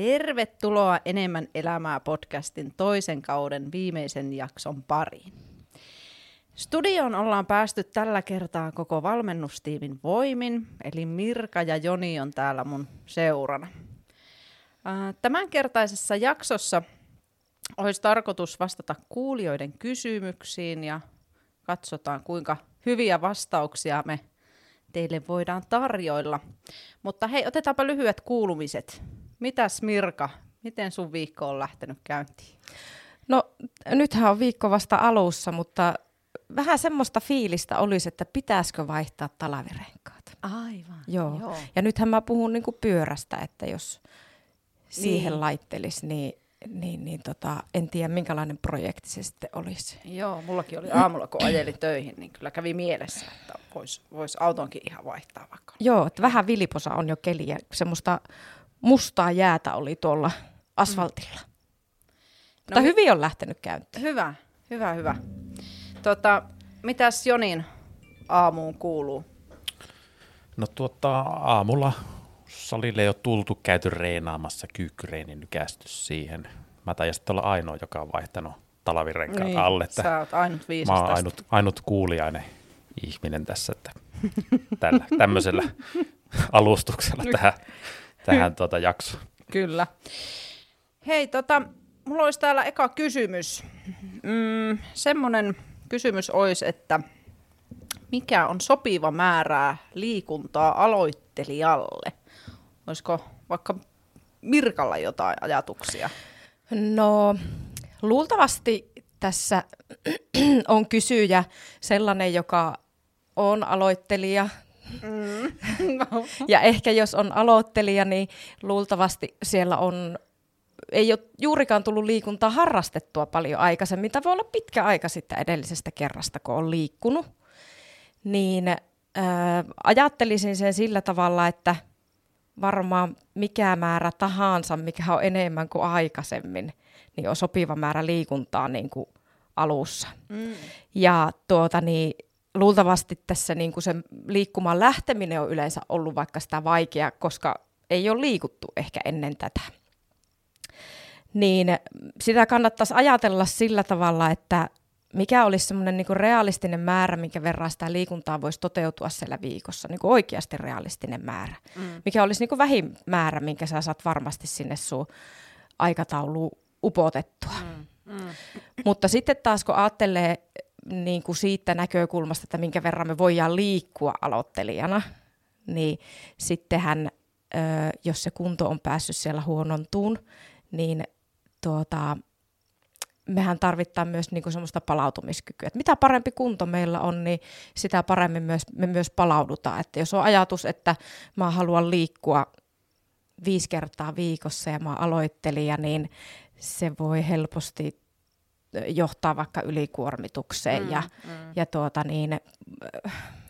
Tervetuloa Enemmän elämää podcastin toisen kauden viimeisen jakson pariin. Studioon ollaan päästy tällä kertaa koko valmennustiimin voimin, eli Mirka ja Joni on täällä mun seurana. Tämänkertaisessa jaksossa olisi tarkoitus vastata kuulijoiden kysymyksiin ja katsotaan kuinka hyviä vastauksia me teille voidaan tarjoilla. Mutta hei, otetaanpa lyhyet kuulumiset. Mitäs Mirka, miten sun viikko on lähtenyt käyntiin? No nythän on viikko vasta alussa, mutta vähän semmoista fiilistä olisi, että pitäisikö vaihtaa talavirenkaat. Aivan. Joo. Joo. Ja nythän mä puhun niinku pyörästä, että jos siihen niin. laittelisi, niin niin, niin tota, en tiedä minkälainen projekti se sitten olisi. Joo, mullakin oli aamulla, kun ajelin töihin, niin kyllä kävi mielessä, että voisi vois autonkin ihan vaihtaa vaikka. Joo, että vähän viliposa on jo keliä. Semmoista mustaa jäätä oli tuolla asfaltilla. Mm. Mutta no, hyvin on lähtenyt käyntiin. Hyvä, hyvä, hyvä. Tota, mitäs Jonin aamuun kuuluu? No tuota, aamulla salille ei ole tultu käyty reenaamassa, kyykkyreeni nykästy siihen. Mä taisin olla ainoa, joka on vaihtanut talavirenkaat niin, alle. Että sä oot ainut Mä oon ainut, ainut kuulijainen ihminen tässä, että tällä, tämmöisellä alustuksella tähän, tähän tuota jaksoon. Kyllä. Hei, tota, mulla olisi täällä eka kysymys. Mm, semmoinen kysymys olisi, että mikä on sopiva määrää liikuntaa aloittelijalle? Olisiko vaikka Mirkalla jotain ajatuksia? No, luultavasti tässä on kysyjä sellainen, joka on aloittelija. Mm. No. ja ehkä jos on aloittelija, niin luultavasti siellä on ei ole juurikaan tullut liikuntaa harrastettua paljon aikaisemmin. Tämä voi olla pitkä aika sitten edellisestä kerrasta, kun on liikkunut. Niin äh, ajattelisin sen sillä tavalla, että – varmaan mikä määrä tahansa, mikä on enemmän kuin aikaisemmin, niin on sopiva määrä liikuntaa niin kuin alussa. Mm. Ja tuota, niin, luultavasti tässä niin kuin se liikkumaan lähteminen on yleensä ollut vaikka sitä vaikea, koska ei ole liikuttu ehkä ennen tätä. Niin sitä kannattaisi ajatella sillä tavalla, että mikä olisi semmoinen niin realistinen määrä, minkä verran sitä liikuntaa voisi toteutua siellä viikossa, niin kuin oikeasti realistinen määrä. Mm. Mikä olisi niin kuin vähin määrä, minkä sä saat varmasti sinne sun aikatauluun upotettua. Mm. Mm. Mutta sitten taas kun ajattelee niin kuin siitä näkökulmasta, että minkä verran me voidaan liikkua aloittelijana, niin sittenhän, jos se kunto on päässyt siellä huonontuun, niin tuota, mehän tarvitaan myös niin kuin semmoista palautumiskykyä. Että mitä parempi kunto meillä on, niin sitä paremmin myös, me myös palaudutaan. Että jos on ajatus, että mä haluan liikkua viisi kertaa viikossa ja mä aloittelija, niin se voi helposti johtaa vaikka ylikuormitukseen mm, ja, mm. ja tuota niin,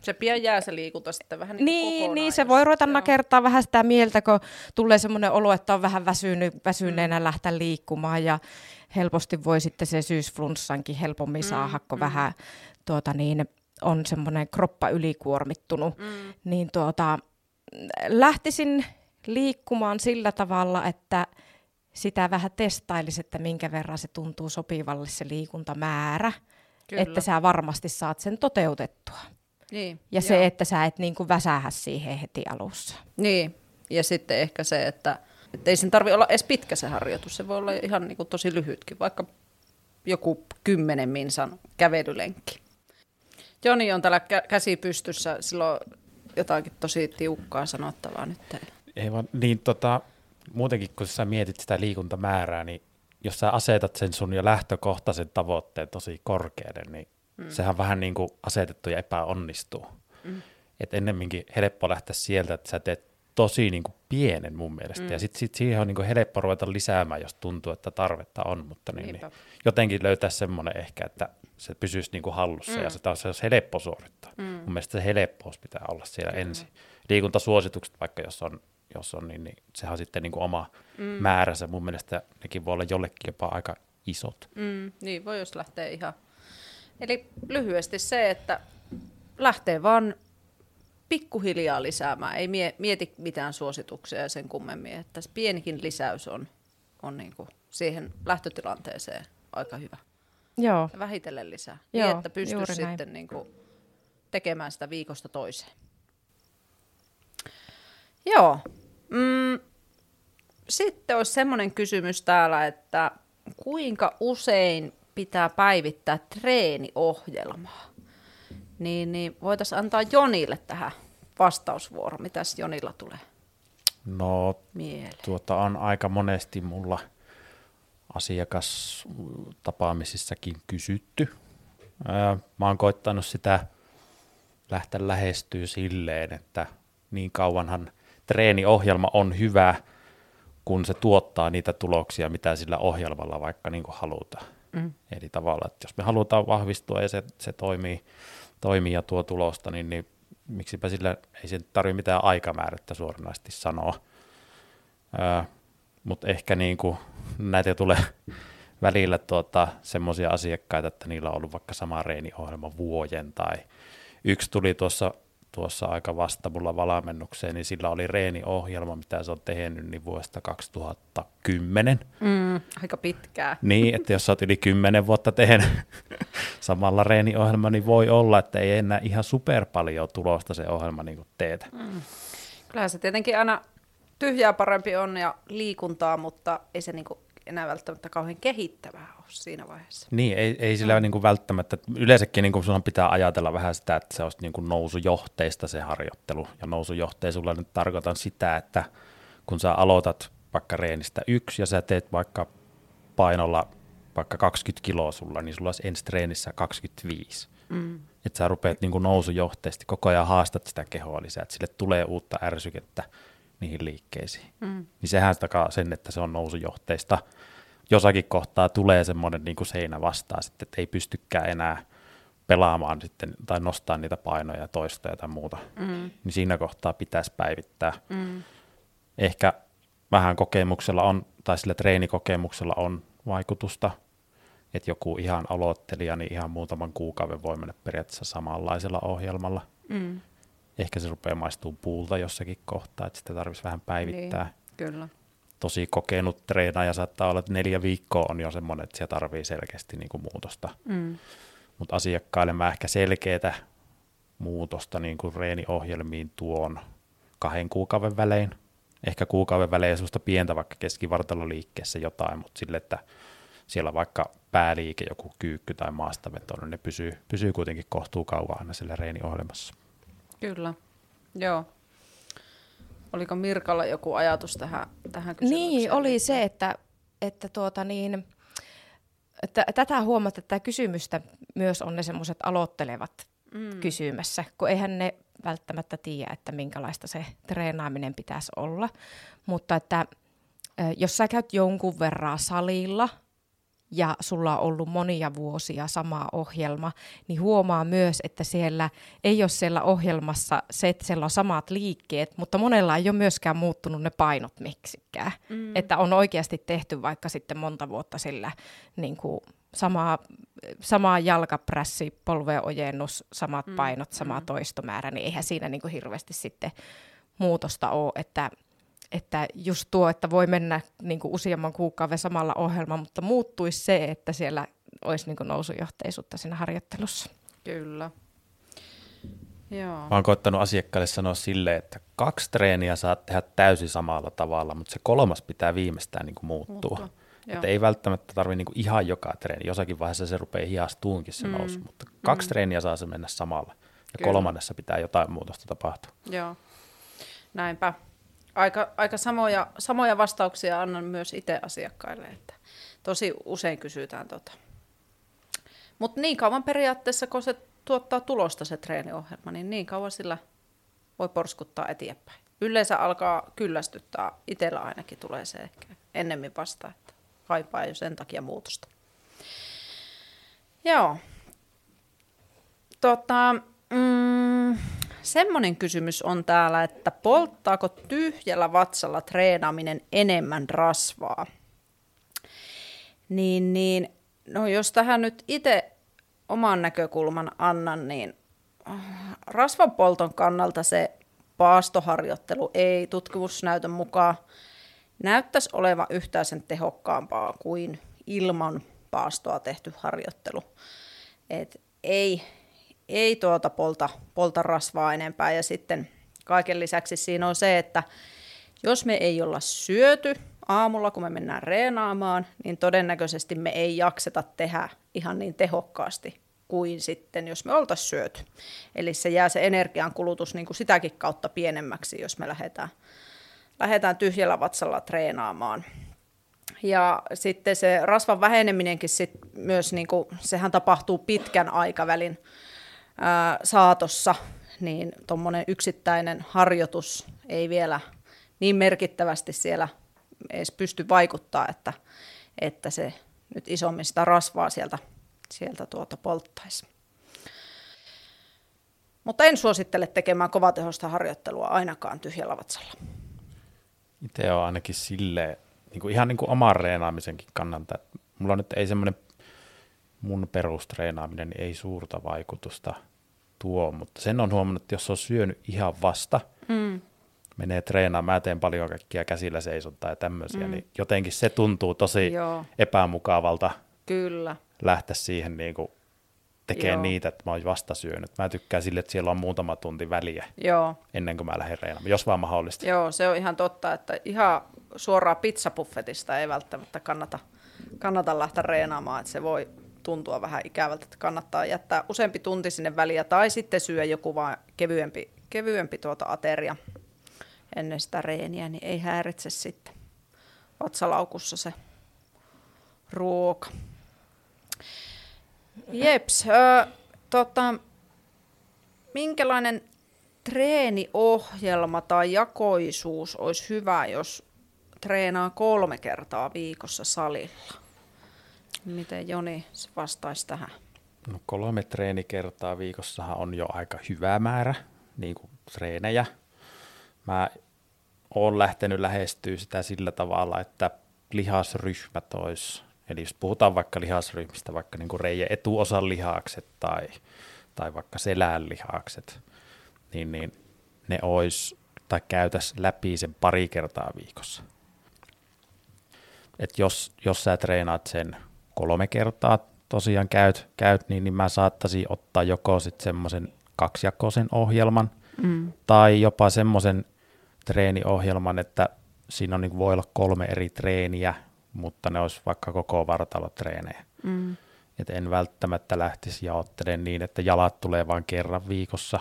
se pian jää se liikunta sitten vähän niin Niin, niin se voi ruveta nakertaa vähän sitä mieltä, kun tulee semmoinen olo, että on vähän väsynyt, väsyneenä mm. lähteä liikkumaan ja helposti voi sitten se syysflunssankin helpommin mm, saada, kun mm. vähän tuota niin, on semmoinen kroppa ylikuormittunut, mm. niin tuota, lähtisin liikkumaan sillä tavalla, että sitä vähän testailisi, että minkä verran se tuntuu sopivalle se liikuntamäärä, Kyllä. että sä varmasti saat sen toteutettua. Niin, ja joo. se, että sä et niin kuin väsähä siihen heti alussa. Niin, ja sitten ehkä se, että että ei sen tarvitse olla edes pitkä se harjoitus, se voi olla ihan niin kuin tosi lyhytkin, vaikka joku kymmenen minsan kävelylenkki. Joni on täällä käsi pystyssä, silloin jotakin tosi tiukkaa sanottavaa nyt. Ei vaan, niin tota, muutenkin kun sä mietit sitä liikuntamäärää, niin jos sä asetat sen sun jo lähtökohtaisen tavoitteen tosi korkealle, niin mm. sehän vähän niin kuin asetettu ja epäonnistuu. Mm. Et ennemminkin helppo lähteä sieltä, että sä teet tosi niin kuin pienen mun mielestä. Mm. Ja sitten sit siihen on niin kuin helppo ruveta lisäämään, jos tuntuu, että tarvetta on. Mutta niin, niin jotenkin löytää semmoinen ehkä, että se pysyisi niin kuin hallussa mm. ja se taas olisi helppo suorittaa. Mm. Mun mielestä se helppous pitää olla siellä mm. ensin. Liikuntasuositukset vaikka jos on, jos on niin, niin sehän on sitten niin kuin oma mm. määränsä. Mun mielestä nekin voi olla jollekin jopa aika isot. Mm. Niin, voi jos lähtee ihan... Eli lyhyesti se, että lähtee vaan pikkuhiljaa lisäämään. Ei mie- mieti mitään suosituksia sen kummemmin, että pienikin lisäys on, on niin kuin siihen lähtötilanteeseen aika hyvä. Joo. Ja vähitellen lisää, Joo, niin että näin. sitten niin kuin tekemään sitä viikosta toiseen. Joo. Mm, sitten olisi semmoinen kysymys täällä, että kuinka usein pitää päivittää treeniohjelmaa? Niin, niin voitaisiin antaa Jonille tähän vastausvuoro. Mitäs Jonilla tulee No mieleen? tuota on aika monesti mulla asiakastapaamisissakin kysytty. Mä oon koittanut sitä lähteä lähestyä silleen, että niin kauanhan treeniohjelma on hyvä, kun se tuottaa niitä tuloksia, mitä sillä ohjelmalla vaikka niin kuin halutaan. Mm. Eli tavallaan, että jos me halutaan vahvistua ja se, se toimii, toimii ja tuo tulosta, niin, niin miksipä sillä ei sen tarvitse mitään aikamäärättä suoranaisesti sanoa. Mutta ehkä niin kuin, näitä tulee välillä tuota, semmoisia asiakkaita, että niillä on ollut vaikka sama reeniohjelma vuoden tai yksi tuli tuossa, tuossa aika vasta mulla valmennukseen, niin sillä oli reeniohjelma, mitä se on tehnyt niin vuodesta 2010. Mm, aika pitkää. Niin, että jos sä oot yli 10 vuotta tehnyt samalla reeniohjelma, niin voi olla, että ei enää ihan super paljon tulosta se ohjelma niin teetä. Kyllähän se tietenkin aina tyhjää parempi on ja liikuntaa, mutta ei se niinku enää välttämättä kauhean kehittävää ole siinä vaiheessa. Niin, ei, ei sillä niin kuin välttämättä, yleensäkin niin kuin sunhan pitää ajatella vähän sitä, että se olisi niin kuin nousujohteista se harjoittelu. Ja nousujohteisulla nyt tarkoitan sitä, että kun sä aloitat vaikka reenistä yksi ja sä teet vaikka painolla vaikka 20 kiloa sulla, niin sulla olisi ensi treenissä 25. Mm. Että sä rupeat niin kuin nousujohteisesti, koko ajan haastat sitä kehoa lisää, että sille tulee uutta ärsykettä niihin liikkeisiin. Mm. Niin sehän takaa sen, että se on nousujohteista. Jossakin kohtaa tulee semmoinen niin kuin seinä vastaan sitten, että ei pystykään enää pelaamaan sitten, tai nostaa niitä painoja toista tai muuta. Mm. Niin siinä kohtaa pitäisi päivittää. Mm. Ehkä vähän kokemuksella on, tai sillä treenikokemuksella on vaikutusta, että joku ihan aloittelija, niin ihan muutaman kuukauden voi mennä periaatteessa samanlaisella ohjelmalla. Mm. Ehkä se rupeaa maistuu puulta jossakin kohtaa, että sitä tarvitsisi vähän päivittää. Niin, kyllä. Tosi kokenut treenaaja saattaa olla, että neljä viikkoa on jo semmoinen, että siellä tarvii selkeästi niin kuin muutosta. Mm. Mutta asiakkaille mä ehkä selkeätä muutosta niin kuin reeniohjelmiin tuon kahden kuukauden välein. Ehkä kuukauden välein semmoista pientä vaikka keskivartaloliikkeessä jotain, mutta sille, että siellä vaikka pääliike, joku kyykky tai maastaveto, niin ne pysyy, pysyy kuitenkin kohtuu kauan aina sillä reeniohjelmassa. Kyllä, joo. Oliko Mirkalla joku ajatus tähän, tähän kysymykseen? Niin, oli se, että, että, tuota niin, että tätä huomata, että tämä kysymystä myös on ne semmoiset aloittelevat mm. kysymässä, kun eihän ne välttämättä tiedä, että minkälaista se treenaaminen pitäisi olla. Mutta että jos sä käyt jonkun verran salilla ja sulla on ollut monia vuosia sama ohjelma, niin huomaa myös, että siellä ei ole siellä ohjelmassa se, että siellä on samat liikkeet, mutta monella ei ole myöskään muuttunut ne painot miksikään. Mm. Että on oikeasti tehty vaikka sitten monta vuotta sillä niin kuin sama, sama jalkaprässi, polveen ojennus, samat mm. painot, sama mm. toistomäärä, niin eihän siinä niin kuin hirveästi sitten muutosta ole, että että just tuo, että voi mennä niin kuin useamman kuukauden samalla ohjelmalla, mutta muuttuisi se, että siellä olisi niin kuin nousujohteisuutta siinä harjoittelussa. Kyllä. Joo. Mä oon koittanut asiakkaille sanoa silleen, että kaksi treeniä saat tehdä täysin samalla tavalla, mutta se kolmas pitää viimeistään niin kuin muuttua. Muuttua, Että ei välttämättä tarvi niin kuin ihan joka treeni. Jossakin vaiheessa se rupeaa hiastuunkin se Mm, nousu, mutta kaksi mm. treeniä saa se mennä samalla. Ja Kyllä. kolmannessa pitää jotain muutosta tapahtua. Joo, näinpä. Aika, aika samoja, samoja vastauksia annan myös itse asiakkaille, että tosi usein kysytään tota. Mutta niin kauan periaatteessa, kun se tuottaa tulosta se treeniohjelma, niin niin kauan sillä voi porskuttaa eteenpäin. Yleensä alkaa kyllästyttää, itsellä ainakin tulee se ehkä ennemmin vasta, että kaipaa jo sen takia muutosta. Joo. Tota, mm, semmoinen kysymys on täällä, että polttaako tyhjällä vatsalla treenaaminen enemmän rasvaa? Niin, niin no jos tähän nyt itse oman näkökulman annan, niin rasvanpolton kannalta se paastoharjoittelu ei tutkimusnäytön mukaan näyttäisi olevan yhtään sen tehokkaampaa kuin ilman paastoa tehty harjoittelu. Et ei, ei tuota polta, polta rasvaa enempää ja sitten kaiken lisäksi siinä on se, että jos me ei olla syöty aamulla, kun me mennään reenaamaan, niin todennäköisesti me ei jakseta tehdä ihan niin tehokkaasti kuin sitten, jos me oltaisiin syöty. Eli se jää se energiankulutus niin kuin sitäkin kautta pienemmäksi, jos me lähdetään, lähdetään tyhjällä vatsalla treenaamaan. Ja sitten se rasvan väheneminenkin sit myös, niin kuin, sehän tapahtuu pitkän aikavälin ää, saatossa, niin tuommoinen yksittäinen harjoitus ei vielä niin merkittävästi siellä edes pysty vaikuttaa, että, että se nyt isommin sitä rasvaa sieltä, sieltä tuota polttaisi. Mutta en suosittele tekemään kovatehosta harjoittelua ainakaan tyhjällä vatsalla. Itse on ainakin silleen, niin ihan niin kuin oman reenaamisenkin kannalta. Mulla nyt ei semmoinen mun perustreenaaminen niin ei suurta vaikutusta tuo, mutta sen on huomannut, että jos on syönyt ihan vasta, mm. menee treenaamaan, mä teen paljon kaikkia käsillä seisontaa ja tämmöisiä, mm. niin jotenkin se tuntuu tosi Joo. epämukavalta Kyllä. lähteä siihen niin kuin tekee Joo. niitä, että mä oon vasta syönyt. Mä tykkään sille, että siellä on muutama tunti väliä Joo. ennen kuin mä lähden reenaamaan, jos vaan mahdollista. Joo, se on ihan totta, että ihan suoraan pizzapuffetista ei välttämättä kannata, kannata lähteä reenaamaan, että se voi tuntua vähän ikävältä, että kannattaa jättää useampi tunti sinne väliä tai sitten syö joku vaan kevyempi, kevyempi tuota ateria ennen sitä reeniä, niin ei häiritse sitten vatsalaukussa se ruoka. Jeps, ö, tota, minkälainen treeniohjelma tai jakoisuus olisi hyvä, jos treenaa kolme kertaa viikossa salilla? Miten Joni vastaisi tähän? No kolme treenikertaa viikossahan on jo aika hyvä määrä niin kuin treenejä. Mä oon lähtenyt lähestyä sitä sillä tavalla, että lihasryhmät olisi, eli jos puhutaan vaikka lihasryhmistä, vaikka niin kuin reijän etuosan lihakset tai, tai vaikka selän lihakset, niin, niin ne olisi tai käytäs läpi sen pari kertaa viikossa. Et jos, jos sä treenaat sen kolme kertaa tosiaan käyt, käyt niin, niin mä saattaisin ottaa joko sitten semmoisen kaksijakoisen ohjelman mm. tai jopa semmoisen treeniohjelman, että siinä on, niin voi olla kolme eri treeniä, mutta ne olisi vaikka koko vartalotreenejä. Mm. Et en välttämättä lähtisi jaottelemaan niin, että jalat tulee vain kerran viikossa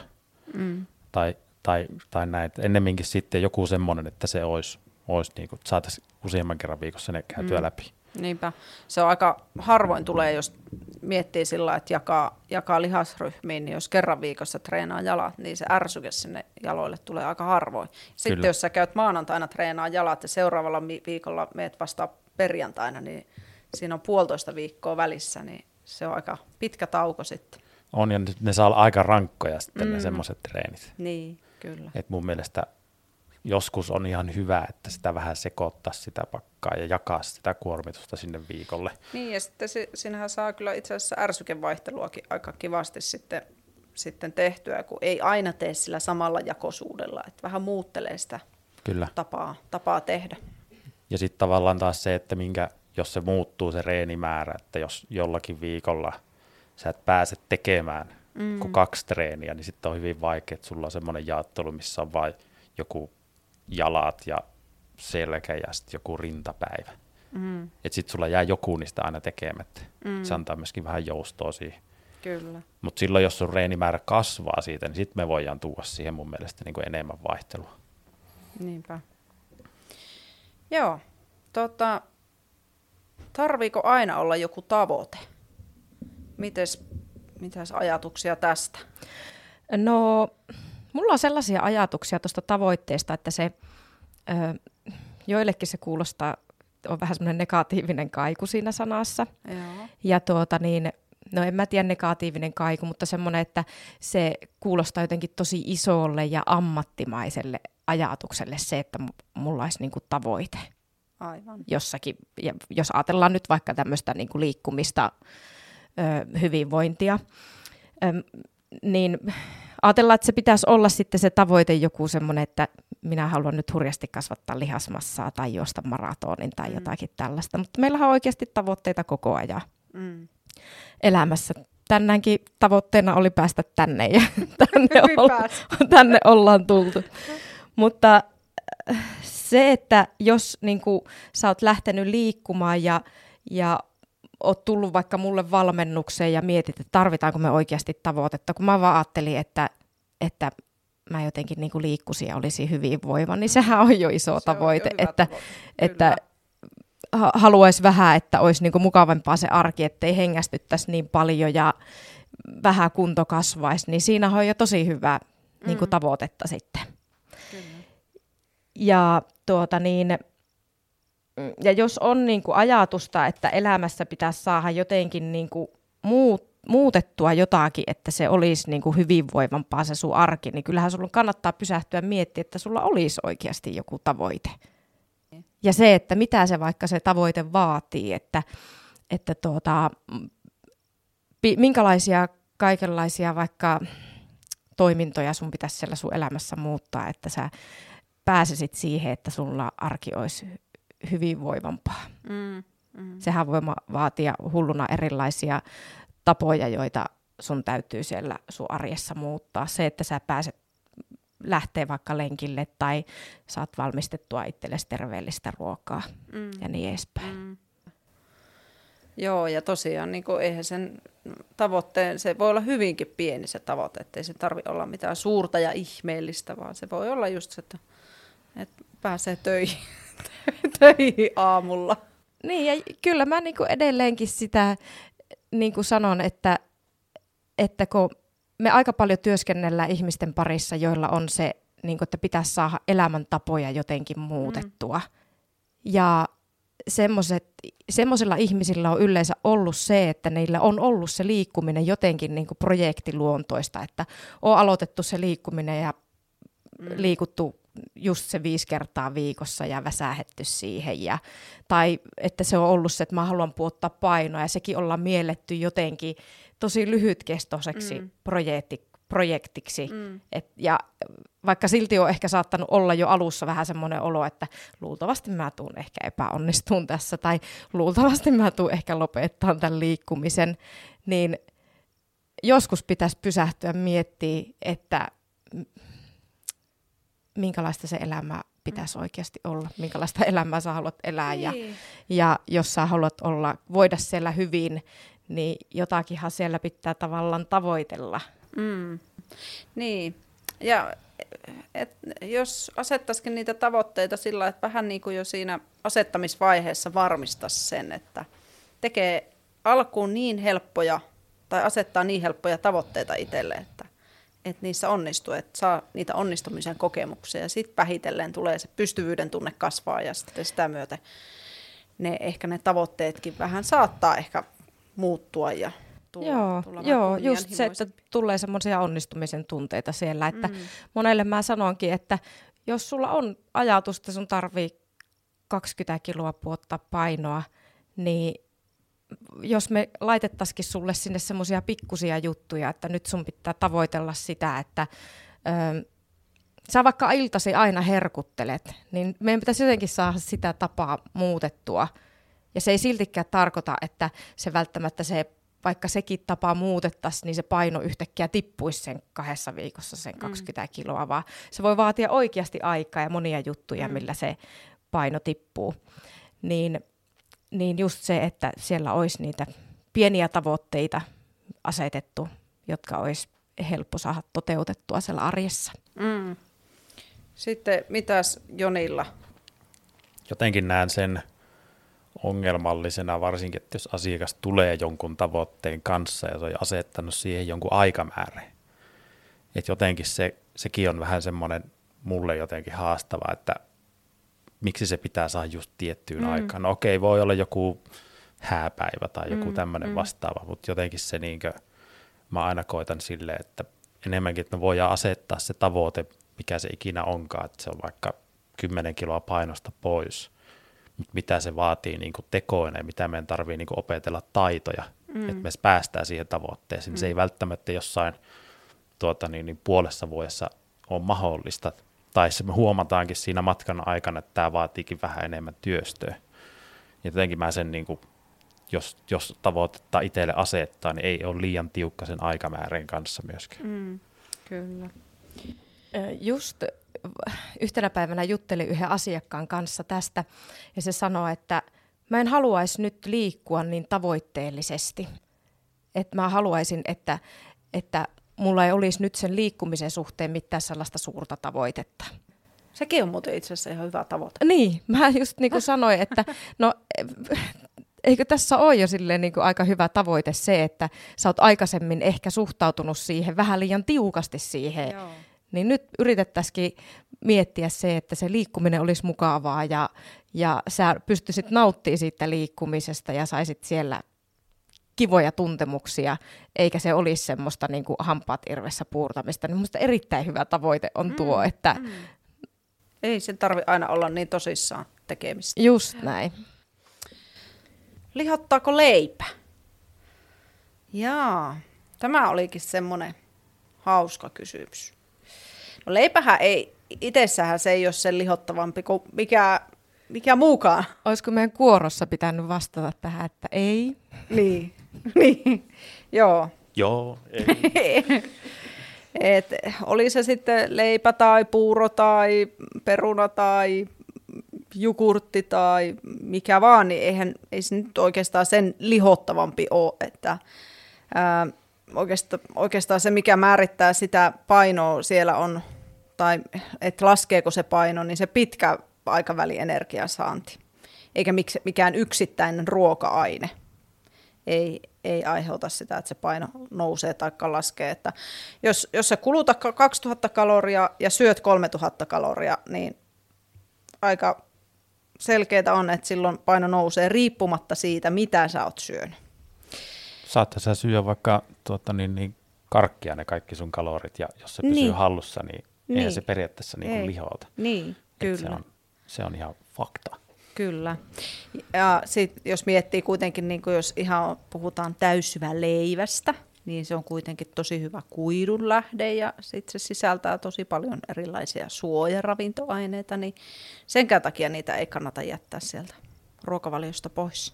mm. tai, tai, tai näin. Et ennemminkin sitten joku semmoinen, että se olisi, olisi niin kuin, saataisiin useamman kerran viikossa ne käytyä mm. läpi. Niinpä. Se on aika harvoin tulee, jos miettii sillä että jakaa, jakaa lihasryhmiin, niin jos kerran viikossa treenaa jalat, niin se ärsyke sinne jaloille tulee aika harvoin. Sitten Kyllä. jos sä käyt maanantaina treenaa jalat ja seuraavalla viikolla meet vasta perjantaina, niin siinä on puolitoista viikkoa välissä, niin se on aika pitkä tauko sitten. On, ja ne saa olla aika rankkoja sitten mm. ne semmoiset treenit. Niin, kyllä. Et mun mielestä joskus on ihan hyvä, että sitä vähän sekoittaa sitä pakkaa ja jakaa sitä kuormitusta sinne viikolle. Niin, ja sitten se, sinähän saa kyllä itse asiassa ärsykevaihteluakin aika kivasti sitten, sitten tehtyä, kun ei aina tee sillä samalla jakosuudella, että vähän muuttelee sitä kyllä. Tapaa, tapaa tehdä. Ja sitten tavallaan taas se, että minkä, jos se muuttuu se reenimäärä, että jos jollakin viikolla sä et pääse tekemään mm. kuin kaksi treeniä, niin sitten on hyvin vaikea, että sulla on semmoinen jaottelu, missä on vain joku jalat ja selkä ja sitten joku rintapäivä. Mm. Että sitten sulla jää joku niistä aina tekemättä. Mm. Se antaa myöskin vähän joustoa siihen. Kyllä. Mutta silloin, jos sun reenimäärä kasvaa siitä, niin sitten me voidaan tuoda siihen mun mielestä niin kuin enemmän vaihtelua. Niinpä. Joo. Tota, tarviiko aina olla joku tavoite? Mites, mitäs ajatuksia tästä? No, mulla on sellaisia ajatuksia tuosta tavoitteesta, että se ö, joillekin se kuulostaa, on vähän semmoinen negatiivinen kaiku siinä sanassa. Joo. Ja tuota niin, no en mä tiedä negatiivinen kaiku, mutta semmoinen, että se kuulostaa jotenkin tosi isolle ja ammattimaiselle ajatukselle se, että mulla olisi niinku tavoite. Aivan. Jossakin, ja jos ajatellaan nyt vaikka tämmöistä niinku liikkumista, ö, hyvinvointia. Ö, niin ajatellaan, että se pitäisi olla sitten se tavoite joku semmoinen, että minä haluan nyt hurjasti kasvattaa lihasmassaa tai juosta maratonin tai mm. jotakin tällaista. Mutta meillähän on oikeasti tavoitteita koko ajan mm. elämässä. Tänäänkin tavoitteena oli päästä tänne ja tänne, olla, tänne ollaan tultu. Mutta äh, se, että jos niin kuin, sä oot lähtenyt liikkumaan ja, ja oot tullut vaikka mulle valmennukseen ja mietit, että tarvitaanko me oikeasti tavoitetta, kun mä vaan ajattelin, että, että mä jotenkin niin kuin liikkuisin ja olisin hyvinvoiva, niin sehän on jo iso se tavoite, jo että, tavoite. että haluaisi vähän, että olisi niin kuin mukavampaa se arki, ettei hengästyttäisi niin paljon ja vähän kunto kasvaisi, niin siinä on jo tosi hyvä niin kuin mm. tavoitetta sitten. Kyllä. Ja, tuota niin, ja jos on niin kuin ajatusta, että elämässä pitäisi saada jotenkin niin kuin muut, muutettua jotakin, että se olisi niin kuin hyvinvoivampaa se sun arki, niin kyllähän sulla kannattaa pysähtyä miettiä, että sulla olisi oikeasti joku tavoite. Ja se, että mitä se vaikka se tavoite vaatii, että, että tuota, minkälaisia kaikenlaisia vaikka toimintoja sun pitäisi siellä sun elämässä muuttaa, että sä pääsisit siihen, että sulla arki olisi hyvinvoivampaa. Mm, mm. Sehän voi vaatia hulluna erilaisia tapoja, joita sun täytyy siellä sun arjessa muuttaa. Se, että sä pääset lähtee vaikka lenkille tai saat valmistettua itsellesi terveellistä ruokaa mm. ja niin edespäin. Mm. Joo, ja tosiaan niin kuin, eihän sen tavoitteen, se voi olla hyvinkin pieni se tavoite, ettei se tarvi olla mitään suurta ja ihmeellistä, vaan se voi olla just se, että, että pääsee töihin, töihin aamulla. Niin, ja kyllä mä niin kuin edelleenkin sitä niin kuin sanon, että, että kun me aika paljon työskennellään ihmisten parissa, joilla on se, niin kuin, että pitäisi saada elämäntapoja jotenkin muutettua. Mm. Ja semmoisilla ihmisillä on yleensä ollut se, että niillä on ollut se liikkuminen jotenkin niin kuin projektiluontoista, että on aloitettu se liikkuminen ja mm. liikuttu just se viisi kertaa viikossa ja väsähetty siihen. Ja, tai että se on ollut se, että mä haluan puottaa painoa ja sekin ollaan mielletty jotenkin tosi lyhytkestoiseksi mm. projekti, projektiksi. Mm. Et, ja vaikka silti on ehkä saattanut olla jo alussa vähän semmoinen olo, että luultavasti mä tuun ehkä epäonnistuun tässä tai luultavasti mä tuun ehkä lopettaa tämän liikkumisen, niin joskus pitäisi pysähtyä miettiä, että minkälaista se elämä pitäisi mm. oikeasti olla, minkälaista elämää sä haluat elää niin. ja, ja jos sä haluat olla, voida siellä hyvin, niin jotakinhan siellä pitää tavallaan tavoitella. Mm. Niin, ja et, jos asettaisikin niitä tavoitteita sillä, että vähän niin kuin jo siinä asettamisvaiheessa varmistaisi sen, että tekee alkuun niin helppoja tai asettaa niin helppoja tavoitteita itselle, että, että niissä onnistuu, että saa niitä onnistumisen kokemuksia ja sitten vähitellen tulee se pystyvyyden tunne kasvaa ja sitten sitä myöten ne, ehkä ne tavoitteetkin vähän saattaa ehkä muuttua ja tulla, joo, tulla joo just se, että tulee semmoisia onnistumisen tunteita siellä, että mm. monelle mä sanonkin, että jos sulla on ajatus, että sun tarvii 20 kiloa puottaa painoa, niin jos me laitettaisikin sulle sinne semmoisia pikkusia juttuja, että nyt sun pitää tavoitella sitä, että ö, sä vaikka iltasi aina herkuttelet, niin meidän pitäisi jotenkin saada sitä tapaa muutettua. Ja se ei siltikään tarkoita, että se välttämättä se, vaikka sekin tapa muutettaisiin, niin se paino yhtäkkiä tippuisi sen kahdessa viikossa sen 20 mm. kiloa, vaan se voi vaatia oikeasti aikaa ja monia juttuja, mm. millä se paino tippuu. Niin niin just se, että siellä olisi niitä pieniä tavoitteita asetettu, jotka olisi helppo saada toteutettua siellä arjessa. Mm. Sitten mitäs Jonilla? Jotenkin näen sen ongelmallisena, varsinkin, että jos asiakas tulee jonkun tavoitteen kanssa ja se on asettanut siihen jonkun aikamäärän. Että jotenkin se, sekin on vähän semmoinen mulle jotenkin haastava, että miksi se pitää saada just tiettyyn mm. aikaan. No okei, voi olla joku hääpäivä tai joku mm, tämmöinen mm. vastaava, mutta jotenkin se niinkö, mä aina koitan silleen, että enemmänkin, että me voidaan asettaa se tavoite, mikä se ikinä onkaan, että se on vaikka 10 kiloa painosta pois, mutta mitä se vaatii niin tekoina ja mitä meidän tarvii niin opetella taitoja, mm. että me päästään siihen tavoitteeseen. Mm. Se ei välttämättä jossain tuota, niin, niin puolessa vuodessa on mahdollista. Tai se me huomataankin siinä matkan aikana, että tämä vaatiikin vähän enemmän työstöä. Ja jotenkin mä sen, niin kuin, jos, jos tavoitetta itselle asettaa, niin ei ole liian tiukka sen aikamäärän kanssa myöskään. Mm, kyllä. Just yhtenä päivänä juttelin yhden asiakkaan kanssa tästä, ja se sanoi, että mä en haluaisi nyt liikkua niin tavoitteellisesti. Että mä haluaisin, että, että mulla ei olisi nyt sen liikkumisen suhteen mitään sellaista suurta tavoitetta. Sekin on muuten itse asiassa ihan hyvä tavoite. Niin, mä just niin kuin sanoin, että no eikö tässä ole jo silleen niin kuin aika hyvä tavoite se, että sä oot aikaisemmin ehkä suhtautunut siihen vähän liian tiukasti siihen. Joo. Niin nyt yritettäisikin miettiä se, että se liikkuminen olisi mukavaa ja, ja sä pystyisit nauttimaan siitä liikkumisesta ja saisit siellä kivoja tuntemuksia, eikä se olisi semmoista niin kuin hampaat irvessä puurtamista. Niin minusta erittäin hyvä tavoite on tuo, mm, että... Mm. Ei sen tarvi aina olla niin tosissaan tekemistä. Just näin. Lihottaako leipä? Jaa, tämä olikin semmoinen hauska kysymys. No leipähän ei, itsessähän se ei ole sen lihottavampi kuin mikä, mikä muukaan. Olisiko meidän kuorossa pitänyt vastata tähän, että ei? Niin, niin. joo. Joo, ei. Et oli se sitten leipä tai puuro tai peruna tai jukurtti tai mikä vaan, niin eihän, ei se nyt oikeastaan sen lihottavampi ole, että ää, oikeastaan, oikeastaan se, mikä määrittää sitä painoa siellä on, tai että laskeeko se paino, niin se pitkä aikaväli energiasaanti, eikä mikään yksittäinen ruoka-aine ei, ei aiheuta sitä, että se paino nousee tai laskee. Että jos, jos sä kulutat 2000 kaloria ja syöt 3000 kaloria, niin aika selkeää on, että silloin paino nousee riippumatta siitä, mitä sä oot syönyt. Saattaa sä syödä vaikka tuota, niin, niin karkkia ne kaikki sun kalorit, ja jos se pysyy niin. hallussa, niin, niin. eihän se periaatteessa niin kuin lihota. Niin, kyllä. Se on, se on ihan fakta. Kyllä. Ja sit, jos miettii kuitenkin, niin kuin jos ihan puhutaan täyssyvä leivästä, niin se on kuitenkin tosi hyvä kuidun lähde ja sit se sisältää tosi paljon erilaisia suojaravintoaineita, niin senkään takia niitä ei kannata jättää sieltä ruokavaliosta pois.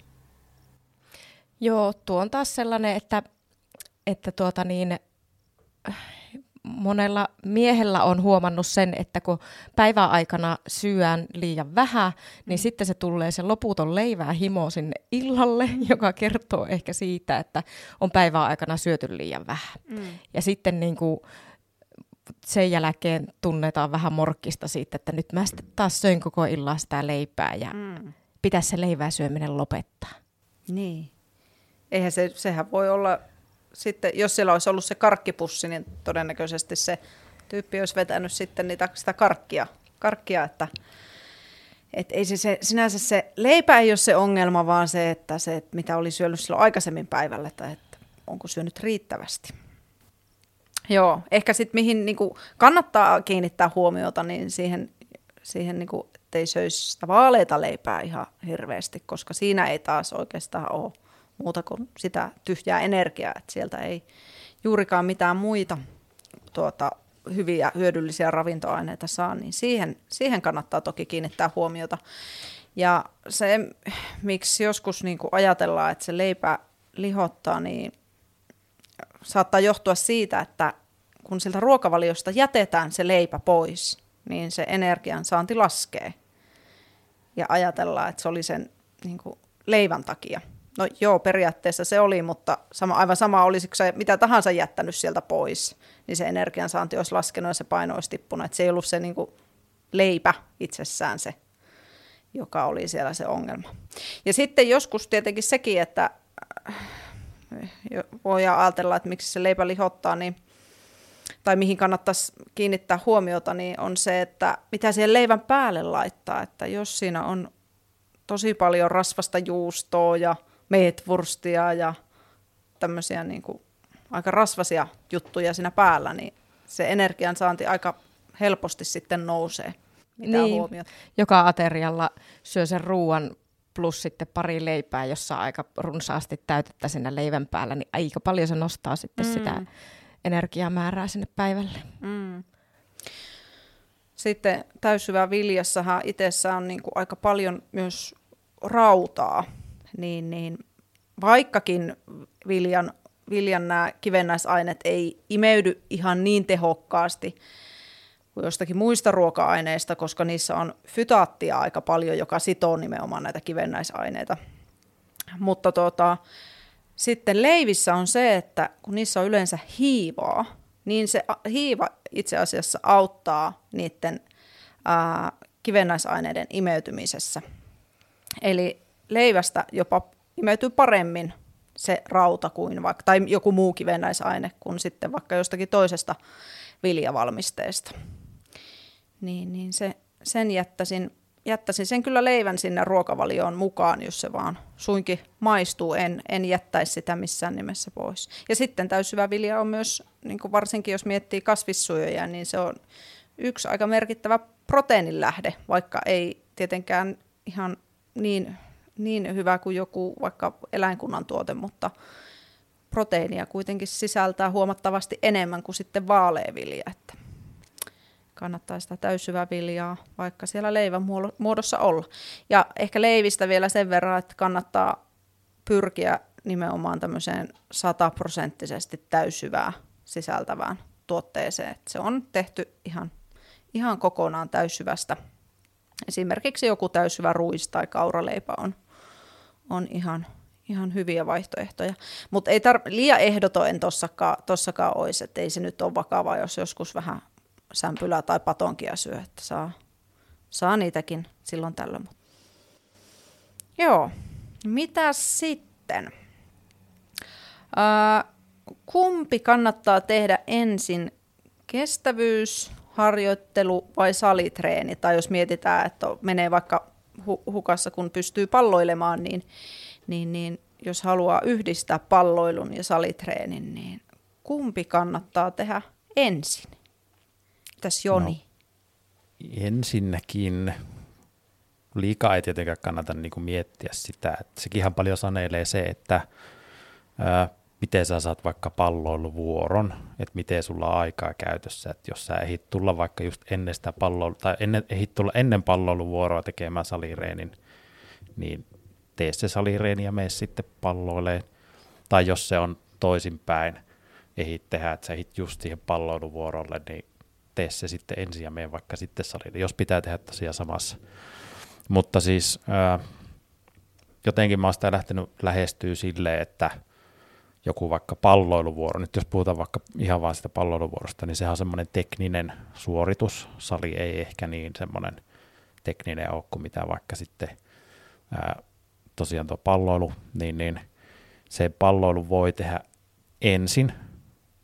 Joo, tuo on taas sellainen, että, että tuota niin, monella miehellä on huomannut sen, että kun päivän aikana syön liian vähän, niin mm. sitten se tulee se loputon leivää himo sinne illalle, mm. joka kertoo ehkä siitä, että on päivän aikana syöty liian vähän. Mm. Ja sitten niin kuin sen jälkeen tunnetaan vähän morkkista siitä, että nyt mä sitten taas söin koko illan sitä leipää ja mm. pitäisi se leivää syöminen lopettaa. Niin. Eihän se, sehän voi olla sitten, jos siellä olisi ollut se karkkipussi, niin todennäköisesti se tyyppi olisi vetänyt sitten niitä, sitä karkkia, karkkia että et ei se, se, sinänsä se leipä ei ole se ongelma, vaan se, että se, että mitä oli syönyt silloin aikaisemmin päivällä, tai että onko syönyt riittävästi. Joo, ehkä sitten mihin niin kuin kannattaa kiinnittää huomiota, niin siihen, siihen niin kuin, ettei söisi sitä vaaleita leipää ihan hirveästi, koska siinä ei taas oikeastaan ole muuta kuin sitä tyhjää energiaa, että sieltä ei juurikaan mitään muita tuota, hyviä hyödyllisiä ravintoaineita saa, niin siihen, siihen kannattaa toki kiinnittää huomiota. Ja se, miksi joskus niin kuin ajatellaan, että se leipä lihottaa, niin saattaa johtua siitä, että kun siltä ruokavaliosta jätetään se leipä pois, niin se energian saanti laskee. Ja ajatellaan, että se oli sen niin kuin leivän takia. No joo, periaatteessa se oli, mutta sama, aivan sama olisiko se mitä tahansa jättänyt sieltä pois, niin se energiansaanti olisi laskenut ja se paino olisi tippunut. Että se ei ollut se niin kuin leipä itsessään se, joka oli siellä se ongelma. Ja sitten joskus tietenkin sekin, että äh, voi ajatella, että miksi se leipä lihottaa, niin, tai mihin kannattaisi kiinnittää huomiota, niin on se, että mitä siihen leivän päälle laittaa. Että jos siinä on tosi paljon rasvasta juustoa ja meetwurstia ja tämmöisiä niin kuin aika rasvasia juttuja siinä päällä, niin se energiansaanti aika helposti sitten nousee. Mitä niin, huomiota? joka aterialla syö sen ruoan plus sitten pari leipää, jossa aika runsaasti täytettä siinä leivän päällä, niin aika paljon se nostaa sitten mm. sitä energiamäärää sinne päivälle. Mm. Sitten täyssyvä viljassahan itsessä on niin kuin aika paljon myös rautaa, niin, niin vaikkakin viljan, viljan nämä kivennäisaineet ei imeydy ihan niin tehokkaasti kuin jostakin muista ruoka-aineista, koska niissä on fytaattia aika paljon, joka sitoo nimenomaan näitä kivennäisaineita. Mutta tota, sitten leivissä on se, että kun niissä on yleensä hiivaa, niin se hiiva itse asiassa auttaa niiden ää, kivennäisaineiden imeytymisessä. Eli leivästä jopa imeytyy paremmin se rauta kuin vaikka, tai joku muu kivennäisaine kuin sitten vaikka jostakin toisesta viljavalmisteesta. Niin, niin se, sen jättäisin, jättäisin sen kyllä leivän sinne ruokavalioon mukaan, jos se vaan suinkin maistuu. En, en jättäisi sitä missään nimessä pois. Ja sitten täyssyvä vilja on myös, niin kuin varsinkin jos miettii kasvissuojoja, niin se on yksi aika merkittävä proteiinin lähde, vaikka ei tietenkään ihan niin, niin hyvä kuin joku vaikka eläinkunnan tuote, mutta proteiinia kuitenkin sisältää huomattavasti enemmän kuin sitten vaaleavilja, että kannattaa sitä täysyvää viljaa vaikka siellä leivän muodossa olla. Ja ehkä leivistä vielä sen verran, että kannattaa pyrkiä nimenomaan tämmöiseen sataprosenttisesti täysyvää sisältävään tuotteeseen. Että se on tehty ihan, ihan kokonaan täysyvästä. Esimerkiksi joku täysyvä ruis tai kauraleipä on, on ihan, ihan hyviä vaihtoehtoja. Mutta ei tar- liian ehdoton en tossakaan, tossakaan olisi, että ei se nyt ole vakava, jos joskus vähän sämpylää tai patonkia syö, että saa, saa niitäkin silloin tällöin. Joo, mitä sitten? Ää, kumpi kannattaa tehdä ensin, kestävyysharjoittelu vai salitreeni? Tai jos mietitään, että menee vaikka hukassa, kun pystyy palloilemaan, niin, niin, niin jos haluaa yhdistää palloilun ja salitreenin, niin kumpi kannattaa tehdä ensin? Mitäs Joni? No, ensinnäkin liikaa ei tietenkään kannata niin kuin miettiä sitä, että sekin ihan paljon sanelee se, että ää, miten sä saat vaikka palloiluvuoron, että miten sulla on aikaa käytössä, että jos sä ehdit tulla vaikka just ennen sitä palloilu, tai ennen, ehdit tulla ennen palloiluvuoroa tekemään salireenin, niin tee se salireeni ja mene sitten palloileen, tai jos se on toisinpäin, ehdit tehdä, että sä ehdit just siihen palloiluvuorolle, niin tee se sitten ensin ja mene vaikka sitten salille, jos pitää tehdä tosiaan samassa. Mutta siis ää, jotenkin mä oon sitä lähtenyt lähestyä silleen, että joku vaikka palloiluvuoro, nyt jos puhutaan vaikka ihan vaan sitä palloiluvuorosta, niin sehän on semmoinen tekninen suoritus, sali ei ehkä niin semmoinen tekninen ole kuin mitä vaikka sitten ää, tosiaan tuo palloilu, niin, niin se palloilu voi tehdä ensin,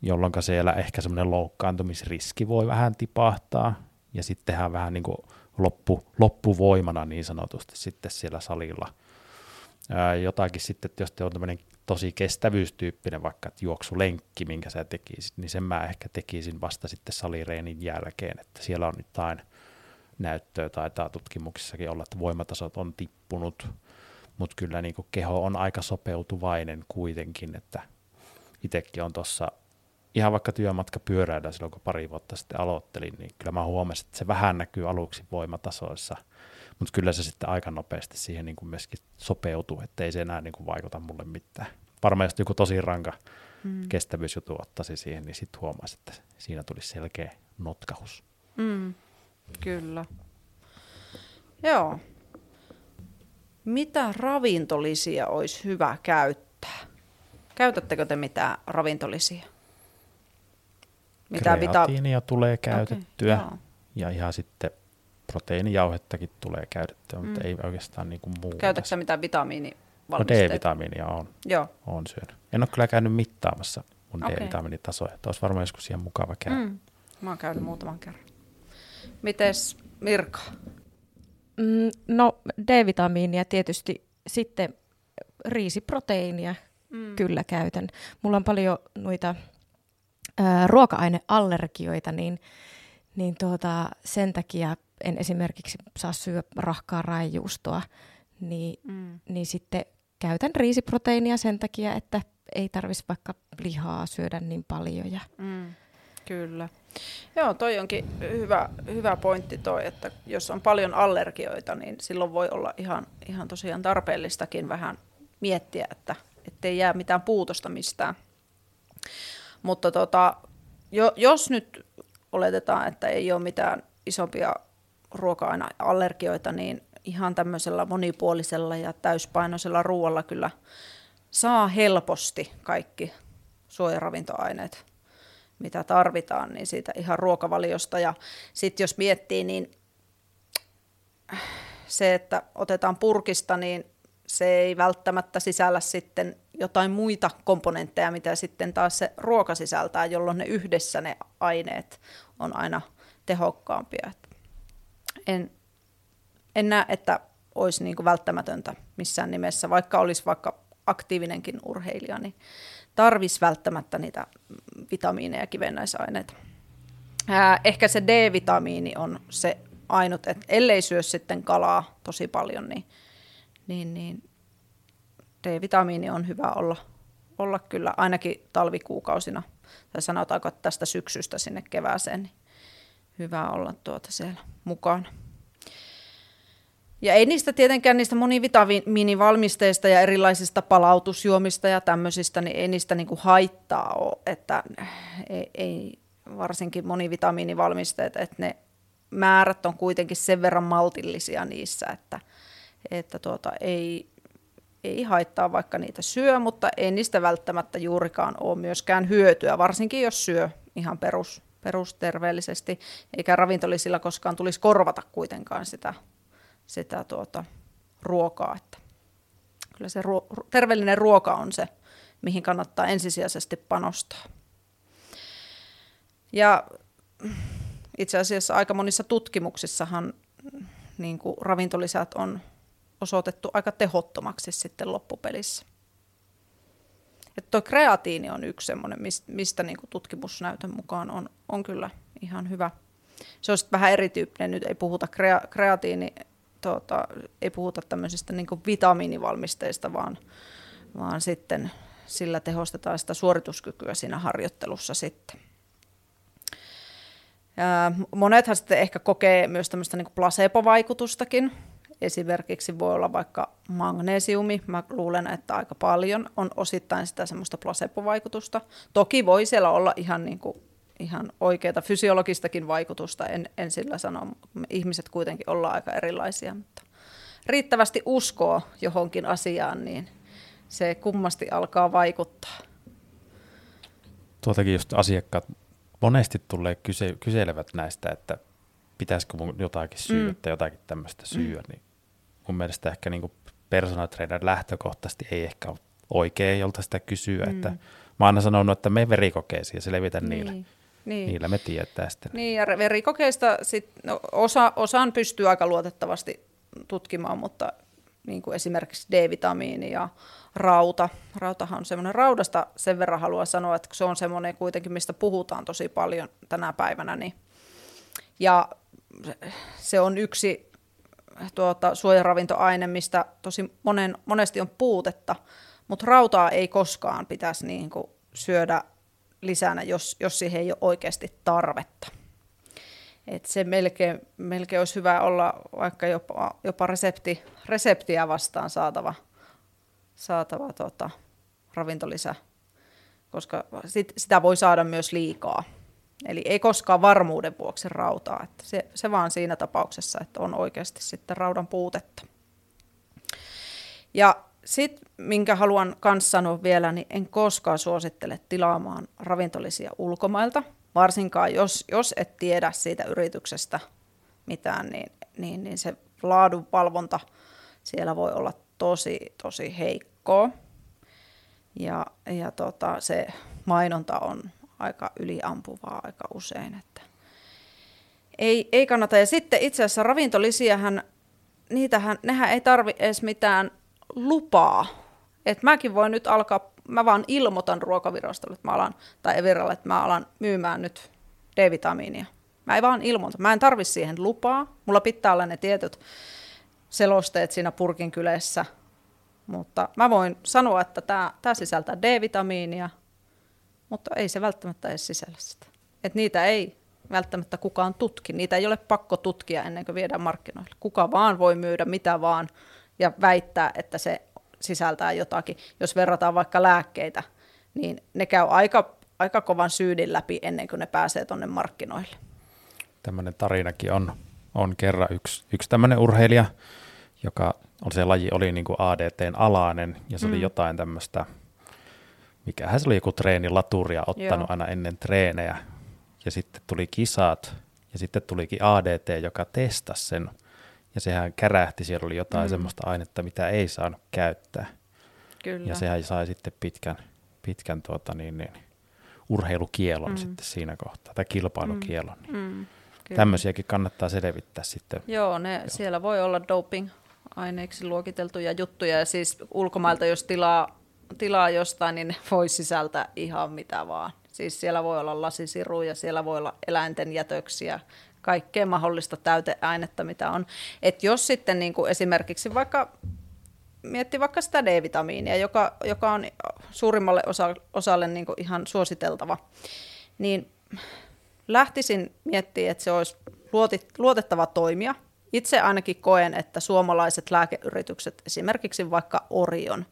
jolloin siellä ehkä semmoinen loukkaantumisriski voi vähän tipahtaa, ja sitten tehdään vähän niin kuin loppu, loppuvoimana niin sanotusti sitten siellä salilla. Jotakin sitten, että jos te on tämmöinen tosi kestävyystyyppinen vaikka että juoksulenkki, minkä sä tekisit, niin sen mä ehkä tekisin vasta sitten salireenin jälkeen, että siellä on jotain näyttöä, taitaa tutkimuksissakin olla, että voimatasot on tippunut, mutta kyllä niin keho on aika sopeutuvainen kuitenkin, että itsekin on tuossa ihan vaikka työmatka pyöräillä silloin, kun pari vuotta sitten aloittelin, niin kyllä mä huomasin, että se vähän näkyy aluksi voimatasoissa, mutta kyllä se sitten aika nopeasti siihen niin kuin myöskin sopeutuu, että ei se enää niin kuin vaikuta mulle mitään. Varmaan jos joku tosi ranka mm. kestävyysjutu ottaisi siihen, niin sitten huomasi, että siinä tulisi selkeä notkahus. Mm. Kyllä. Joo. Mitä ravintolisia olisi hyvä käyttää? Käytättekö te mitään ravintolisia? Mitä Kreatiinia vita- tulee käytettyä okay, ja ihan sitten proteiinijauhettakin tulee käytettyä, mm. mutta ei oikeastaan niin kuin muuta. Käytätkö mitä vitamiini No D-vitamiinia on, Joo. on syönyt. En ole kyllä käynyt mittaamassa mun okay. D-vitamiinitasoja. Että olisi varmaan joskus ihan mukava käydä. Mm. Mä oon käynyt muutaman kerran. Mites Mirka? Mm, no D-vitamiinia tietysti sitten riisiproteiinia mm. kyllä käytän. Mulla on paljon noita ää, ruoka-aineallergioita, niin, niin tuota, sen takia en esimerkiksi saa syödä rahkaa raijuustoa, niin, mm. niin sitten käytän riisiproteiinia sen takia, että ei tarvitsisi vaikka lihaa syödä niin paljon. Ja... Mm, kyllä. Joo, toi onkin hyvä, hyvä pointti toi, että jos on paljon allergioita, niin silloin voi olla ihan, ihan tosiaan tarpeellistakin vähän miettiä, että ettei jää mitään puutosta mistään. Mutta tota, jo, jos nyt oletetaan, että ei ole mitään isompia ruoka-aineallergioita, niin ihan tämmöisellä monipuolisella ja täyspainoisella ruoalla kyllä saa helposti kaikki suojaravintoaineet, mitä tarvitaan, niin siitä ihan ruokavaliosta. Ja sitten jos miettii, niin se, että otetaan purkista, niin se ei välttämättä sisällä sitten jotain muita komponentteja, mitä sitten taas se ruoka sisältää, jolloin ne yhdessä ne aineet on aina tehokkaampia. En, en näe, että olisi niin kuin välttämätöntä missään nimessä, vaikka olisi vaikka aktiivinenkin urheilija, niin tarvisi välttämättä niitä vitamiineja ja kivennäisaineita. Ehkä se D-vitamiini on se ainut, että ellei syö sitten kalaa tosi paljon, niin, niin, niin D-vitamiini on hyvä olla, olla kyllä ainakin talvikuukausina, tai sanotaanko että tästä syksystä sinne kevääseen, niin hyvä olla tuota siellä mukana. Ja ei niistä tietenkään niistä monivitamiinivalmisteista ja erilaisista palautusjuomista ja tämmöisistä, niin ei niistä niinku haittaa ole, että ei, ei varsinkin monivitamiinivalmisteet, että ne määrät on kuitenkin sen verran maltillisia niissä, että, että tuota, ei, ei haittaa vaikka niitä syö, mutta ei niistä välttämättä juurikaan ole myöskään hyötyä, varsinkin jos syö ihan perus, perusterveellisesti, eikä ravintolisilla koskaan tulisi korvata kuitenkaan sitä, sitä tuota, ruokaa. Että kyllä se ruo- terveellinen ruoka on se, mihin kannattaa ensisijaisesti panostaa. Ja itse asiassa aika monissa tutkimuksissahan niin kuin ravintolisät on osoitettu aika tehottomaksi sitten loppupelissä. Että tuo kreatiini on yksi semmoinen, mistä niin tutkimusnäytön mukaan on, on kyllä ihan hyvä. Se on sitten vähän erityyppinen, nyt ei puhuta krea, kreatiini, tuota, ei puhuta tämmöisistä niin vitamiinivalmisteista, vaan, vaan sitten sillä tehostetaan sitä suorituskykyä siinä harjoittelussa sitten. Monethan sitten ehkä kokee myös tämmöistä niin placebo-vaikutustakin, Esimerkiksi voi olla vaikka magnesiumi, mä luulen, että aika paljon on osittain sitä semmoista placebo-vaikutusta. Toki voi siellä olla ihan, niin kuin, ihan oikeaa fysiologistakin vaikutusta, en, en sillä sano, ihmiset kuitenkin ollaan aika erilaisia, mutta riittävästi uskoo johonkin asiaan, niin se kummasti alkaa vaikuttaa. Tuotakin just asiakkaat monesti tulee kyse, kyselevät näistä, että pitäisikö mun jotakin syödä mm. tai jotakin tämmöistä syödä, mm. niin mun mielestä ehkä niin kuin personal trainer lähtökohtaisesti ei ehkä ole oikein, jolta sitä kysyä. Mm. Että mä oon aina sanonut, että me verikokeisiin ja selvitä niin. niillä. Niin. Niillä me tietää sitten. Niin, ja verikokeista sit, no, osa, osaan pystyy aika luotettavasti tutkimaan, mutta niin kuin esimerkiksi D-vitamiini ja rauta. Rautahan on semmoinen, raudasta sen verran haluan sanoa, että se on semmoinen kuitenkin, mistä puhutaan tosi paljon tänä päivänä. Niin, ja se on yksi tuota, suojaravintoaine, mistä tosi monen, monesti on puutetta, mutta rautaa ei koskaan pitäisi niin kuin syödä lisänä, jos, jos siihen ei ole oikeasti tarvetta. Et se melkein, melkein olisi hyvä olla vaikka jopa, jopa resepti, reseptiä vastaan saatava, saatava tota, ravintolisä, koska sit, sitä voi saada myös liikaa. Eli ei koskaan varmuuden vuoksi rautaa. Että se, se vaan siinä tapauksessa, että on oikeasti sitten raudan puutetta. Ja sitten, minkä haluan myös sanoa vielä, niin en koskaan suosittele tilaamaan ravintolisia ulkomailta, varsinkaan jos, jos et tiedä siitä yrityksestä mitään, niin, niin, niin se laadunvalvonta siellä voi olla tosi, tosi heikkoa. Ja, ja tota, se mainonta on aika yliampuvaa aika usein. Että ei, ei kannata. Ja sitten itse asiassa ravintolisiähän, niitähän, nehän ei tarvi edes mitään lupaa. Et mäkin voin nyt alkaa, mä vaan ilmoitan ruokavirastolle, että mä alan, tai Eviralle, että mä alan myymään nyt D-vitamiinia. Mä en vaan ilmoita. Mä en tarvi siihen lupaa. Mulla pitää olla ne tietyt selosteet siinä purkin kyleessä. Mutta mä voin sanoa, että tämä sisältää D-vitamiinia, mutta ei se välttämättä edes sisällä sitä. Et niitä ei välttämättä kukaan tutki. Niitä ei ole pakko tutkia ennen kuin viedään markkinoille. Kuka vaan voi myydä mitä vaan ja väittää, että se sisältää jotakin. Jos verrataan vaikka lääkkeitä, niin ne käy aika, aika kovan syydin läpi ennen kuin ne pääsee tuonne markkinoille. Tämmöinen tarinakin on, on kerran yksi, yksi tämmöinen urheilija, joka on se laji oli niin kuin ADTn alainen ja se mm. oli jotain tämmöistä, mikähän se oli joku treenilaturia ottanut Joo. aina ennen treenejä ja sitten tuli kisat ja sitten tulikin ADT, joka testasi sen ja sehän kärähti, siellä oli jotain mm. semmoista ainetta, mitä ei saanut käyttää. Kyllä. Ja sehän sai sitten pitkän, pitkän tuota niin, niin, urheilukielon mm. sitten siinä kohtaa, tai kilpailukielon. Niin mm. Mm. Tämmöisiäkin kannattaa selvittää sitten. Joo, ne, Joo. siellä voi olla doping-aineiksi luokiteltuja juttuja, ja siis ulkomailta jos tilaa, tilaa jostain, niin voi sisältää ihan mitä vaan. Siis siellä voi olla lasisiruja, siellä voi olla eläinten jätöksiä, kaikkea mahdollista täyteainetta, mitä on. Et jos sitten niin kuin esimerkiksi vaikka miettii vaikka sitä D-vitamiinia, joka, joka on suurimmalle osa, osalle niin kuin ihan suositeltava, niin lähtisin miettimään, että se olisi luotit, luotettava toimija. Itse ainakin koen, että suomalaiset lääkeyritykset, esimerkiksi vaikka Orion,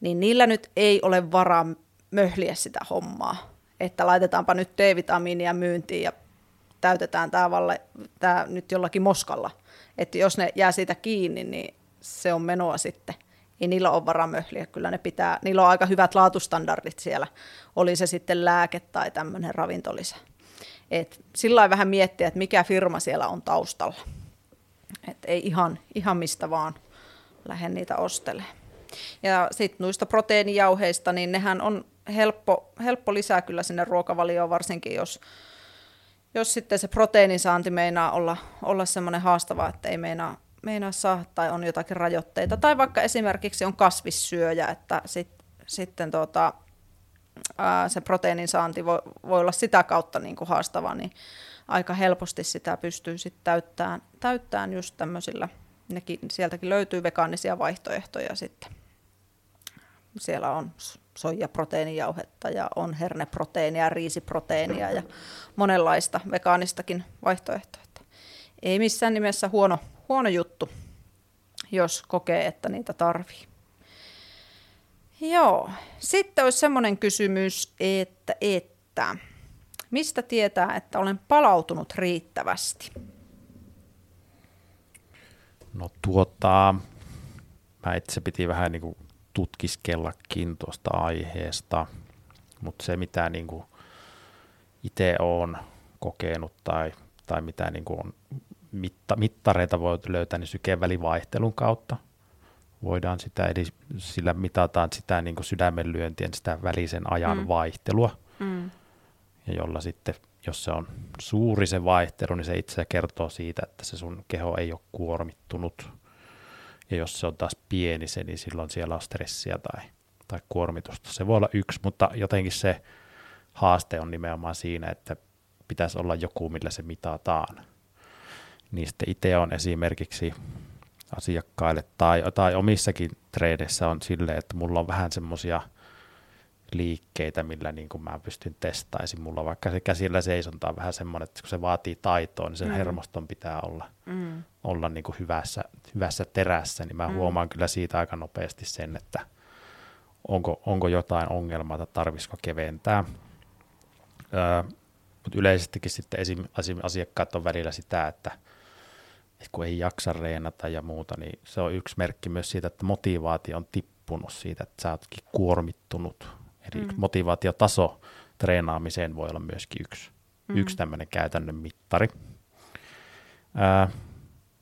niin niillä nyt ei ole varaa möhliä sitä hommaa. Että laitetaanpa nyt D-vitamiinia myyntiin ja täytetään tämä, valle, tämä nyt jollakin moskalla. Että jos ne jää siitä kiinni, niin se on menoa sitten. Ei niillä ole varaa möhliä, kyllä ne pitää, niillä on aika hyvät laatustandardit siellä, oli se sitten lääke tai tämmöinen ravintolisä. Et sillä vähän miettiä, että mikä firma siellä on taustalla. Et ei ihan, ihan mistä vaan lähde niitä ostelemaan. Ja sitten noista proteiinijauheista, niin nehän on helppo, helppo lisää kyllä sinne ruokavalioon, varsinkin jos jos sitten se proteiinisaanti meinaa olla, olla semmoinen haastava, että ei meinaa, meinaa saa tai on jotakin rajoitteita. Tai vaikka esimerkiksi on kasvissyöjä, että sit, sitten tota, ää, se proteiinin saanti voi, voi olla sitä kautta niin kuin haastava, niin aika helposti sitä pystyy sitten täyttämään, täyttämään just tämmöisillä, nekin, sieltäkin löytyy vegaanisia vaihtoehtoja sitten. Siellä on soijaproteiinijauhetta ja on herneproteiinia, riisiproteiinia ja monenlaista vegaanistakin vaihtoehtoa. Ei missään nimessä huono, huono juttu, jos kokee, että niitä tarvii. Joo. Sitten olisi semmoinen kysymys, että, että mistä tietää, että olen palautunut riittävästi? No tuota, mä itse piti vähän niin kuin tutkiskellakin tuosta aiheesta, mutta se mitä niin kuin itse olen kokenut tai, tai mitä niin kuin on mitta, mittareita voi löytää, niin sykevälivaihtelun kautta voidaan sitä, eli sillä mitataan sitä niin kuin sydämen lyöntien sitä välisen ajan mm. vaihtelua, mm. ja jolla sitten, jos se on suuri se vaihtelu, niin se itse kertoo siitä, että se sun keho ei ole kuormittunut, ja jos se on taas pieni se, niin silloin siellä on stressiä tai, tai kuormitusta. Se voi olla yksi, mutta jotenkin se haaste on nimenomaan siinä, että pitäisi olla joku, millä se mitataan. Niin sitten itse on esimerkiksi asiakkaille tai, tai omissakin treideissä on silleen, että mulla on vähän semmoisia liikkeitä, millä niin kuin mä pystyn testaisin. Mulla vaikka se käsillä seisonta on vähän semmoinen, että kun se vaatii taitoa, niin sen mm. hermoston pitää olla, mm. olla niin kuin hyvässä, hyvässä terässä, niin mä mm. huomaan kyllä siitä aika nopeasti sen, että onko, onko jotain ongelmaa tai tarvisiko keventää. Öö, mutta yleisestikin sitten esim, asiakkaat on välillä sitä, että, että kun ei jaksa reenata ja muuta, niin se on yksi merkki myös siitä, että motivaatio on tippunut siitä, että sä ootkin kuormittunut. Eli mm. motivaatiotaso treenaamiseen voi olla myöskin yksi, mm. yksi tämmöinen käytännön mittari. Ää,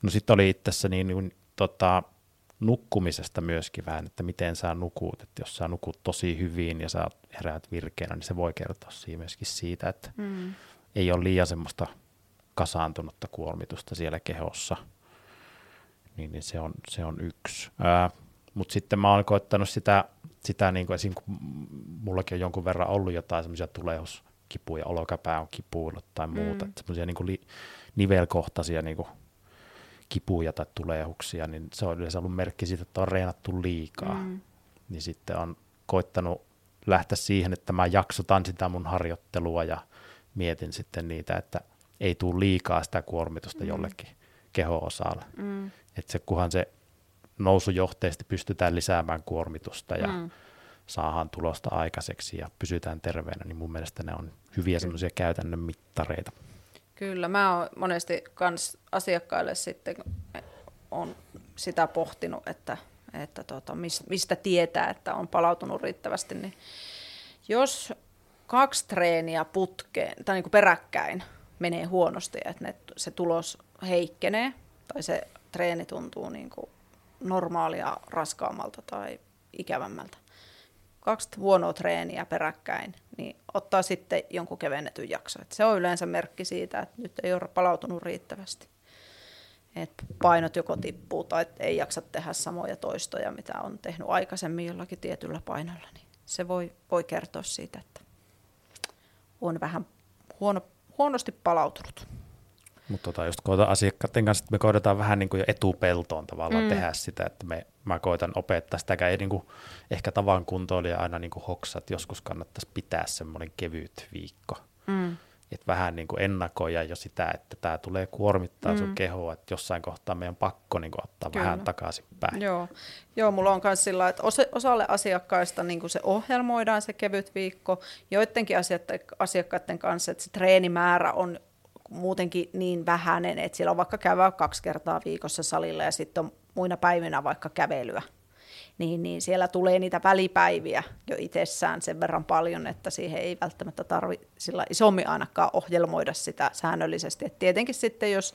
no sitten oli itse niin, niin tota, nukkumisesta myöskin vähän, että miten sä nukut, että jos sä nukut tosi hyvin ja sä heräät virkeänä, niin se voi kertoa siinä myöskin siitä, että mm. ei ole liian semmoista kasaantunutta kuormitusta siellä kehossa, niin, niin se, on, se on yksi. Mutta sitten mä oon koettanut sitä, sitä niin kuin esim. kun mullakin on jonkun verran ollut jotain semmoisia tuleuskipuja, olokapää on kipuillut tai muuta, mm. semmoisia niin li, nivelkohtaisia niin kuin kipuja tai tulehuksia, niin se on yleensä ollut merkki siitä, että on reenattu liikaa. Mm. Niin sitten on koittanut lähteä siihen, että mä jaksotan sitä mun harjoittelua ja mietin sitten niitä, että ei tule liikaa sitä kuormitusta mm. jollekin keho-osalle. Mm. Että se, kunhan se nousujohteisesti pystytään lisäämään kuormitusta ja mm. saadaan tulosta aikaiseksi ja pysytään terveenä, niin mun mielestä ne on hyviä semmoisia käytännön mittareita. Kyllä, mä oon monesti kans asiakkaille sitten on sitä pohtinut, että, että tota, mistä tietää, että on palautunut riittävästi, niin jos kaksi treeniä putkeen tai niin kuin peräkkäin menee huonosti, että ne, se tulos heikkenee tai se treeni tuntuu niin kuin normaalia raskaammalta tai ikävämmältä, kaksi huonoa treeniä peräkkäin, niin ottaa sitten jonkun kevennetyn jakson. Et se on yleensä merkki siitä, että nyt ei ole palautunut riittävästi. Et painot joko tippuu tai ei jaksa tehdä samoja toistoja, mitä on tehnyt aikaisemmin jollakin tietyllä painolla. Niin se voi, voi kertoa siitä, että on vähän huono, huonosti palautunut. Mutta tota, just koetaan asiakkaiden kanssa, että me koetaan vähän niin kuin jo etupeltoon tavallaan mm. tehdä sitä, että me, mä koitan opettaa sitä, ei niin kuin, ehkä tavan kuntoilija aina niin kuin hoksa, että joskus kannattaisi pitää semmoinen kevyt viikko. Mm. Että vähän niin kuin ennakoida jo sitä, että tämä tulee kuormittaa mm. sun kehoa, että jossain kohtaa meidän pakko niin kuin ottaa Kyllä. vähän takaisin päin. Joo. Joo, mulla on myös sillä että osalle asiakkaista niin kuin se ohjelmoidaan se kevyt viikko, joidenkin asiakkaiden kanssa, että se treenimäärä on muutenkin niin vähäinen, että siellä on vaikka käydä kaksi kertaa viikossa salilla ja sitten on muina päivinä vaikka kävelyä. Niin, niin siellä tulee niitä välipäiviä jo itsessään sen verran paljon, että siihen ei välttämättä tarvitse sillä isommin ainakaan ohjelmoida sitä säännöllisesti. Et tietenkin sitten, jos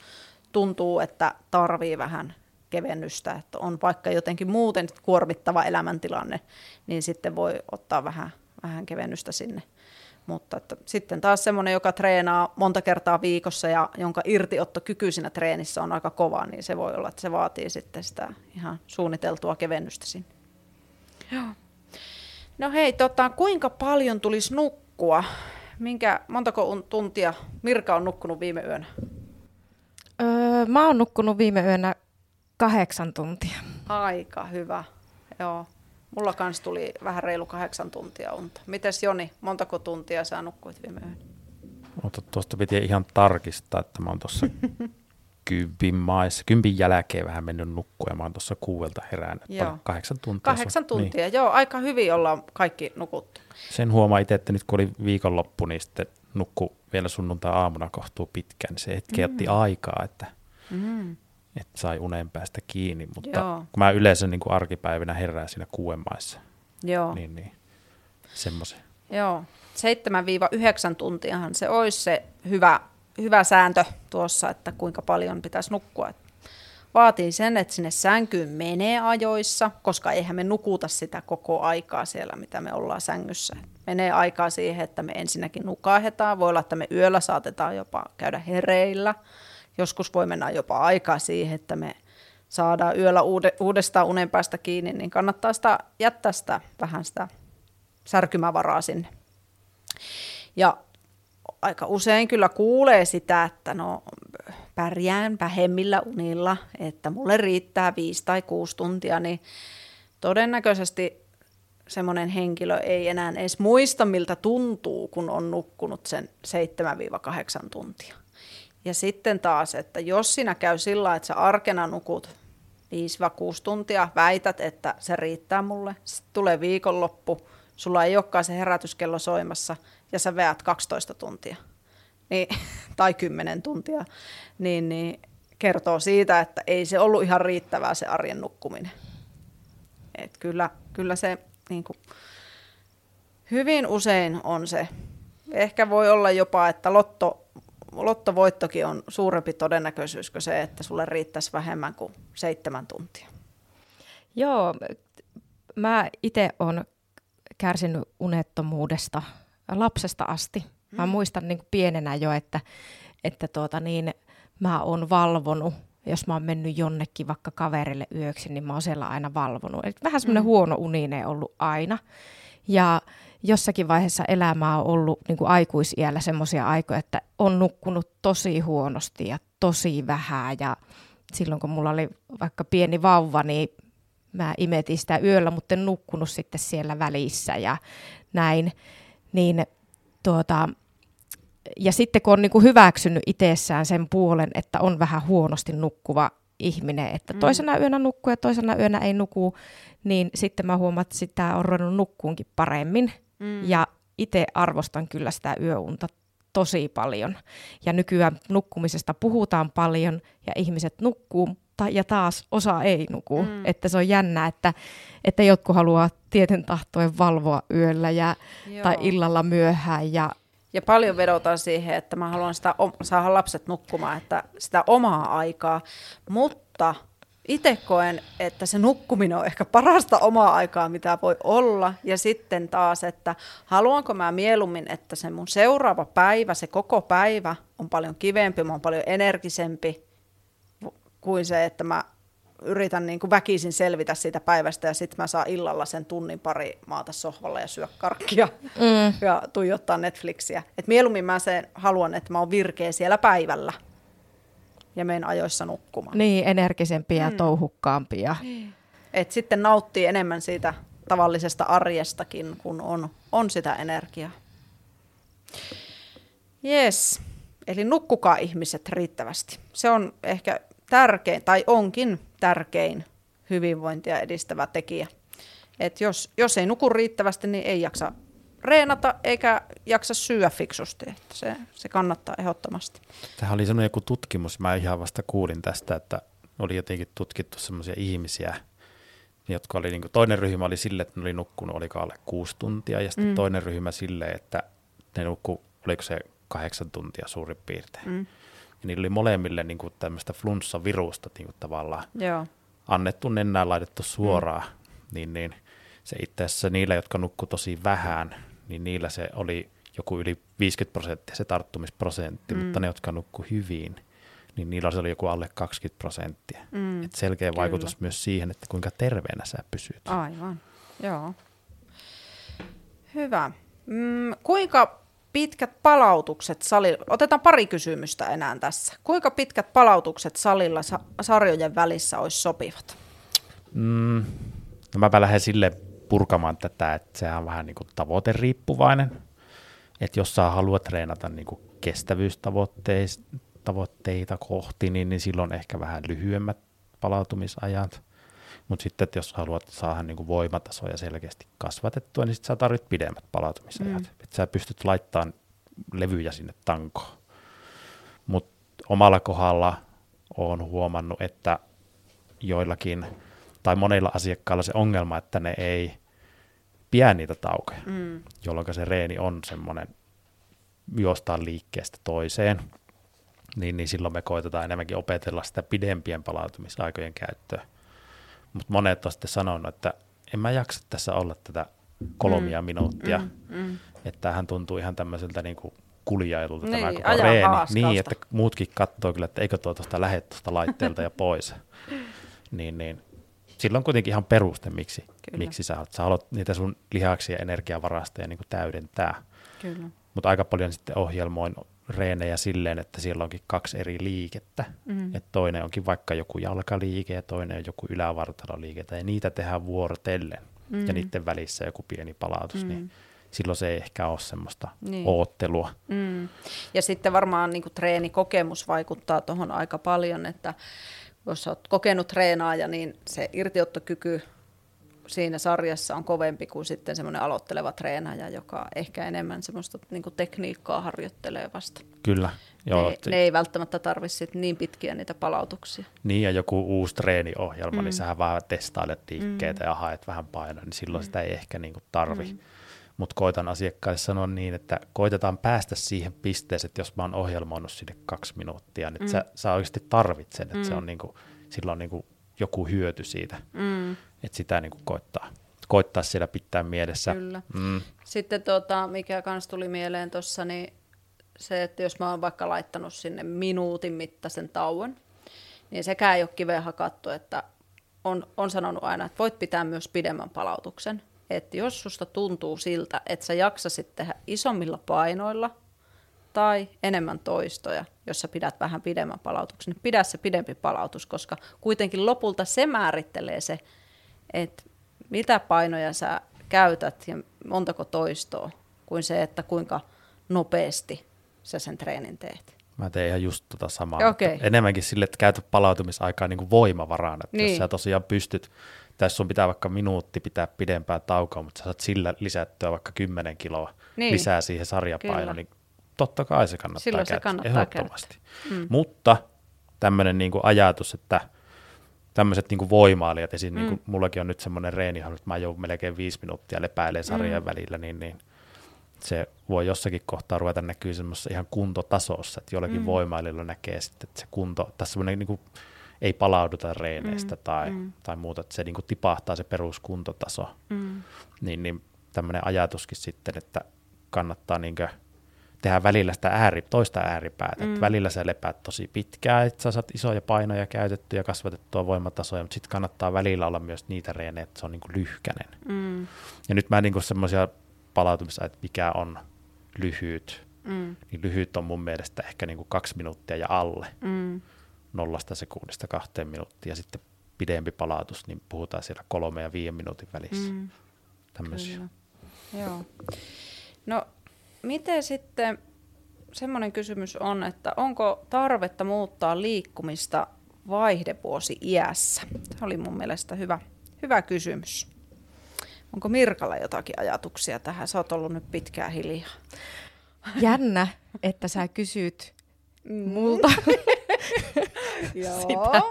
tuntuu, että tarvii vähän kevennystä, että on vaikka jotenkin muuten kuormittava elämäntilanne, niin sitten voi ottaa vähän, vähän kevennystä sinne. Mutta että sitten taas semmoinen, joka treenaa monta kertaa viikossa ja jonka irtiottokyky siinä treenissä on aika kova, niin se voi olla, että se vaatii sitten sitä ihan suunniteltua kevennystä sinne. Joo. No hei, tota, kuinka paljon tulisi nukkua? Minkä, montako tuntia Mirka on nukkunut viime yönä? Öö, mä oon nukkunut viime yönä kahdeksan tuntia. Aika hyvä, joo. Mulla kans tuli vähän reilu kahdeksan tuntia unta. Mites Joni, montako tuntia sä nukkuit viime yönä? Mutta tuosta piti ihan tarkistaa, että mä oon tuossa kympin maissa, kympin jälkeen vähän mennyt nukkua ja mä oon tuossa kuuelta herännyt. Joo. Kahdeksan tuntia. Kahdeksan tuntia, niin. joo, aika hyvin ollaan kaikki nukuttu. Sen huomaa itse, että nyt kun oli viikonloppu, niin sitten nukku vielä sunnuntai-aamuna kohtuu pitkään, niin se hetki mm. otti aikaa, että mm että sai unen päästä kiinni, mutta Joo. kun mä yleensä niin kuin arkipäivinä herään siinä kuuden maissa, Joo. niin, niin semmoisen. Joo, 7-9 tuntiahan se olisi se hyvä, hyvä sääntö tuossa, että kuinka paljon pitäisi nukkua. Vaatii sen, että sinne sänkyyn menee ajoissa, koska eihän me nukuta sitä koko aikaa siellä, mitä me ollaan sängyssä. Menee aikaa siihen, että me ensinnäkin nukahetaan. Voi olla, että me yöllä saatetaan jopa käydä hereillä – joskus voi mennä jopa aikaa siihen, että me saadaan yöllä uudestaan unen päästä kiinni, niin kannattaa sitä, jättää sitä vähän sitä särkymävaraa sinne. Ja aika usein kyllä kuulee sitä, että no pärjään vähemmillä unilla, että mulle riittää viisi tai kuusi tuntia, niin todennäköisesti semmoinen henkilö ei enää edes muista, miltä tuntuu, kun on nukkunut sen 7-8 tuntia. Ja sitten taas, että jos sinä käy sillä että sä arkena nukut 5-6 tuntia, väität, että se riittää mulle, sitten tulee viikonloppu, sulla ei olekaan se herätyskello soimassa ja sä veät 12 tuntia niin, tai 10 tuntia, niin, niin kertoo siitä, että ei se ollut ihan riittävää se arjen nukkuminen. Et kyllä, kyllä se niin kuin, hyvin usein on se. Ehkä voi olla jopa, että lotto lottovoittokin on suurempi todennäköisyys kuin se, että sulle riittäisi vähemmän kuin seitsemän tuntia. Joo, mä itse olen kärsinyt unettomuudesta lapsesta asti. Mä mm. muistan niin pienenä jo, että, että tuota niin, mä oon valvonut jos mä oon mennyt jonnekin vaikka kaverille yöksi, niin mä oon siellä aina valvonut. Eli vähän semmoinen mm. huono unine ollut aina. Ja jossakin vaiheessa elämää on ollut niin kuin aikuisiällä semmoisia aikoja, että on nukkunut tosi huonosti ja tosi vähän ja silloin kun mulla oli vaikka pieni vauva, niin mä imetin sitä yöllä, mutta en nukkunut sitten siellä välissä ja näin. Niin tuota, ja sitten kun on niin kuin hyväksynyt itsessään sen puolen, että on vähän huonosti nukkuva ihminen, että mm. toisena yönä nukkuu ja toisena yönä ei nuku, niin sitten mä huomaan, että sitä on ruvennut nukkuunkin paremmin. Mm. Ja itse arvostan kyllä sitä yöunta tosi paljon. Ja nykyään nukkumisesta puhutaan paljon ja ihmiset nukkuu ja taas osa ei nuku. Mm. Että se on jännä, että, että jotkut haluaa tieten tahtoen valvoa yöllä ja, tai illalla myöhään ja ja paljon vedotaan siihen, että mä haluan sitä, saada lapset nukkumaan, että sitä omaa aikaa, mutta itse koen, että se nukkuminen on ehkä parasta omaa aikaa, mitä voi olla. Ja sitten taas, että haluanko mä mieluummin, että se mun seuraava päivä, se koko päivä on paljon kivempi, mä oon paljon energisempi kuin se, että mä yritän niin kuin väkisin selvitä siitä päivästä ja sitten mä saan illalla sen tunnin pari maata sohvalla ja syö karkkia mm. ja tuijottaa Netflixiä. Et mieluummin mä sen haluan, että mä oon virkeä siellä päivällä ja menen ajoissa nukkumaan. Niin, energisempiä ja mm. touhukkaampia. Niin. Et sitten nauttii enemmän siitä tavallisesta arjestakin, kun on, on sitä energiaa. Yes. Eli nukkukaa ihmiset riittävästi. Se on ehkä tärkein, tai onkin tärkein hyvinvointia edistävä tekijä. Et jos, jos ei nuku riittävästi, niin ei jaksa reenata eikä jaksa syödä fiksusti. Että se, se kannattaa ehdottomasti. Tähän oli sellainen joku tutkimus, mä ihan vasta kuulin tästä, että oli jotenkin tutkittu sellaisia ihmisiä, jotka oli, niin kuin, toinen ryhmä oli sille, että ne oli nukkunut oliko alle kuusi tuntia, ja sitten mm. toinen ryhmä sille, että ne nukku, oliko se kahdeksan tuntia suurin piirtein. Mm. Ja niillä oli molemmille niin kuin tämmöistä flunssavirusta niin kuin tavallaan Joo. annettu nenään laitettu suoraan, mm. niin, niin se itse asiassa niillä, jotka nukku tosi vähän, niin niillä se oli joku yli 50 prosenttia se tarttumisprosentti, mm. mutta ne, jotka nukku hyvin, niin niillä se oli joku alle 20 prosenttia. Mm. Et selkeä Kyllä. vaikutus myös siihen, että kuinka terveenä sä pysyt. Aivan, joo. Hyvä. Mm, kuinka pitkät palautukset salilla, otetaan pari kysymystä enää tässä. Kuinka pitkät palautukset salilla sa- sarjojen välissä olisi sopivat? Mm, no mäpä lähden sille purkamaan tätä, että sehän on vähän niin kuin tavoiteriippuvainen. Että jos sä haluat treenata niin kuin kestävyystavoitteita kohti, niin, niin silloin ehkä vähän lyhyemmät palautumisajat. Mutta sitten, että jos haluat saada niin voimatasoja selkeästi kasvatettua, niin sitten sä tarvitset pidemmät palautumisajat. Mm. Että sä pystyt laittamaan levyjä sinne tankoon. Mutta omalla kohdalla olen huomannut, että joillakin tai monilla asiakkailla se ongelma, että ne ei pidä niitä taukoja, mm. jolloin se reeni on semmoinen juostaan liikkeestä toiseen, niin, niin silloin me koitetaan enemmänkin opetella sitä pidempien palautumisaikojen käyttöä. Mutta monet on sitten sanonut, että en mä jaksa tässä olla tätä kolmia mm. minuuttia, mm. Mm. että tämähän tuntuu ihan tämmöiseltä niin kuin kuljailulta niin, tämä koko reeni. Niin, että muutkin katsoo kyllä, että eikö tuo tuosta lähde tuosta laitteelta ja pois. niin, niin. Silloin kuitenkin ihan peruste, miksi, miksi sä, sä haluat niitä sun lihaksia ja energiavarastoja niin kuin täydentää. Mutta aika paljon sitten ohjelmoin reenejä silleen, että siellä onkin kaksi eri liikettä. Mm. Et toinen onkin vaikka joku jalkaliike ja toinen on joku ylävartaloliike, ja niitä tehdään vuorotellen. Mm. Ja niiden välissä joku pieni palautus, niin mm. niin silloin se ei ehkä ole semmoista niin. oottelua. Mm. Ja sitten varmaan niin kuin treenikokemus vaikuttaa tuohon aika paljon, että jos olet kokenut treenaaja, niin se irtiottokyky siinä sarjassa on kovempi kuin sitten semmoinen aloitteleva treenaaja, joka ehkä enemmän semmoista niin kuin tekniikkaa harjoittelee vasta. Kyllä. Joo, ne, ne ei välttämättä tarvitse niin pitkiä niitä palautuksia. Niin, ja joku uusi treeniohjelma, niin mm. niin sähän vaan testailet liikkeitä mm. ja haet vähän painoa, niin silloin mm. sitä ei ehkä niin kuin tarvi. Mm. Mutta koitan asiakkaille sanoa niin, että koitetaan päästä siihen pisteeseen, että jos mä oon ohjelmoinut sinne kaksi minuuttia, niin mm. sä, sä oikeasti tarvitset, että mm. se on niin kuin, silloin niin kuin joku hyöty siitä. Mm että sitä niin kuin koittaa, koittaa siellä pitää mielessä. Kyllä. Mm. Sitten tota, mikä kans tuli mieleen tuossa, niin se, että jos mä oon vaikka laittanut sinne minuutin mittaisen tauon, niin sekään ei ole kiveen hakattu, että on, on sanonut aina, että voit pitää myös pidemmän palautuksen. Että jos susta tuntuu siltä, että sä jaksasit tehdä isommilla painoilla tai enemmän toistoja, jos sä pidät vähän pidemmän palautuksen, niin pidä se pidempi palautus, koska kuitenkin lopulta se määrittelee se, että mitä painoja sä käytät ja montako toistoa, kuin se, että kuinka nopeasti sä sen treenin teet. Mä teen ihan just tota samaa. Okei. Enemmänkin sille, että käytä palautumisaikaa niin kuin voimavaraan. Että Niin. jos sä tosiaan pystyt, tässä sun pitää vaikka minuutti pitää pidempää taukoa, mutta sä saat sillä lisättyä vaikka 10 kiloa Niin. lisää siihen sarjapainoon, niin totta kai se kannattaa Silloin se käyttää, kannattaa ehdottomasti. Mm. Mutta tämmöinen niin kuin ajatus, että tämmöiset niin voimailijat, esim. Mm. Niin kuin mullakin on nyt semmoinen reeni, että mä joudun melkein viisi minuuttia lepäilemään sarjojen mm. välillä, niin, niin se voi jossakin kohtaa ruveta näkyy semmoisessa ihan kuntotasossa, että jollakin mm. voimailijalla näkee sitten, että se kunto, tässä semmoinen niin kuin, ei palauduta reeneistä mm. tai, mm. tai muuta, että se niin kuin tipahtaa se peruskuntotaso. Mm. Niin, niin tämmöinen ajatuskin sitten, että kannattaa niin kuin tehdä välillä sitä ääri, toista ääripäätä. Mm. Välillä sä lepäät tosi pitkään, että sä saat isoja painoja käytettyä ja kasvatettua voimatasoja, mutta sitten kannattaa välillä olla myös niitä reenejä, että se on niin kuin lyhkänen. Mm. Ja nyt mä niin semmoisia palautumisia, että mikä on lyhyt, Mm. niin lyhyt on mun mielestä ehkä niin kuin kaksi minuuttia ja alle Mm. nollasta sekunnista kahteen minuuttiin ja sitten pidempi palautus, niin puhutaan siellä kolme ja viiden minuutin välissä. Mm. Tämmöisiä. Kyllä. Joo. No, miten sitten, semmoinen kysymys on, että onko tarvetta muuttaa liikkumista vaihdevuosi iässä? Se oli mun mielestä hyvä, hyvä kysymys. Onko Mirkalla jotakin ajatuksia tähän? Sä oot ollut nyt pitkään hiljaa. Jännä, että sä kysyt multa sitä.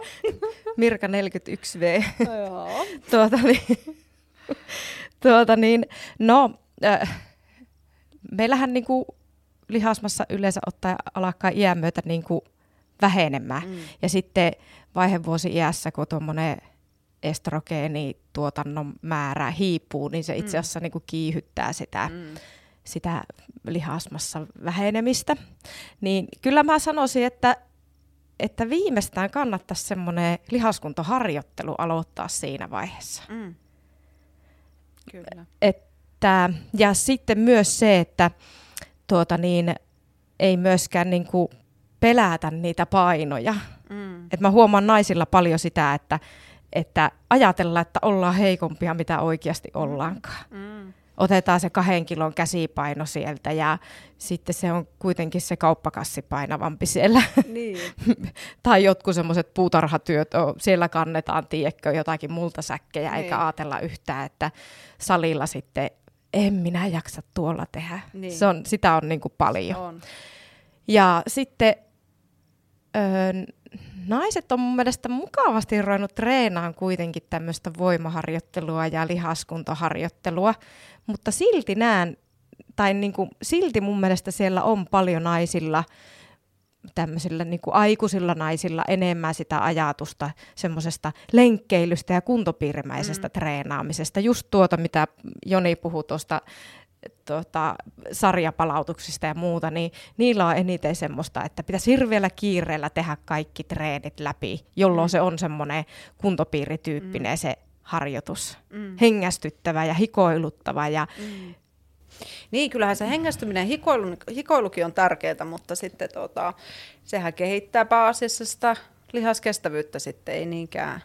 Mirka 41V. Joo. tuota, niin, tuota niin, no, äh, meillähän niinku lihasmassa yleensä ottaa alkaa iän myötä niinku vähenemään. Mm. Ja sitten vaihevuosi iässä, kun tuommoinen estrogeenituotannon määrä hiipuu, niin se itse asiassa niinku kiihyttää sitä, Mm. sitä lihasmassa vähenemistä. Niin kyllä mä sanoisin, että, että viimeistään kannattaisi semmoinen lihaskuntoharjoittelu aloittaa siinä vaiheessa. Mm. Kyllä. Että, ja sitten myös se, että tuota niin, ei myöskään niin kuin pelätä niitä painoja. Mm. Et mä huomaan naisilla paljon sitä, että, että ajatellaan, että ollaan heikompia, mitä oikeasti ollaankaan. Mm. Otetaan se kahden kilon käsipaino sieltä ja sitten se on kuitenkin se kauppakassi painavampi siellä. Niin. tai jotkut semmoiset puutarhatyöt, siellä kannetaan, tiedätkö, jotakin multasäkkejä, Niin. eikä ajatella yhtään, että salilla sitten en minä jaksa tuolla tehdä. Niin. Se on, sitä on niin kuin paljon. On. Ja sitten öö, naiset on mun mielestä mukavasti ruvennut treenaan kuitenkin tämmöistä voimaharjoittelua ja lihaskuntoharjoittelua, mutta silti näen, tai niin kuin, silti mun mielestä siellä on paljon naisilla, tämmöisillä niin kuin aikuisilla naisilla enemmän sitä ajatusta semmoisesta lenkkeilystä ja kuntopiirimäisestä mm. treenaamisesta. Just tuota, mitä Joni puhui tuosta tuota, sarjapalautuksista ja muuta, niin niillä on eniten semmoista, että pitäisi hirveällä kiireellä tehdä kaikki treenit läpi, jolloin mm. se on semmoinen kuntopiirityyppinen mm. se harjoitus. Mm. Hengästyttävä ja hikoiluttava ja Mm. Niin, kyllähän se hengästyminen ja hikoilu, hikoilukin on tärkeää, mutta sitten tota, sehän kehittää pääasiassa sitä lihaskestävyyttä sitten, ei niinkään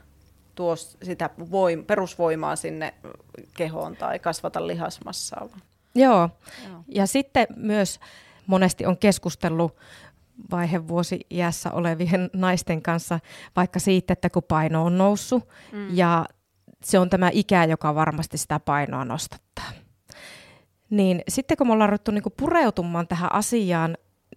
tuo sitä voim, perusvoimaa sinne kehoon tai kasvata lihasmassaa. Joo. Joo. Ja sitten myös monesti on keskustellut vaihevuosi iässä olevien naisten kanssa vaikka siitä, että kun paino on noussut mm. ja se on tämä ikä, joka varmasti sitä painoa nostattaa. Niin sitten kun me ollaan ruvettu niinku pureutumaan tähän asiaan,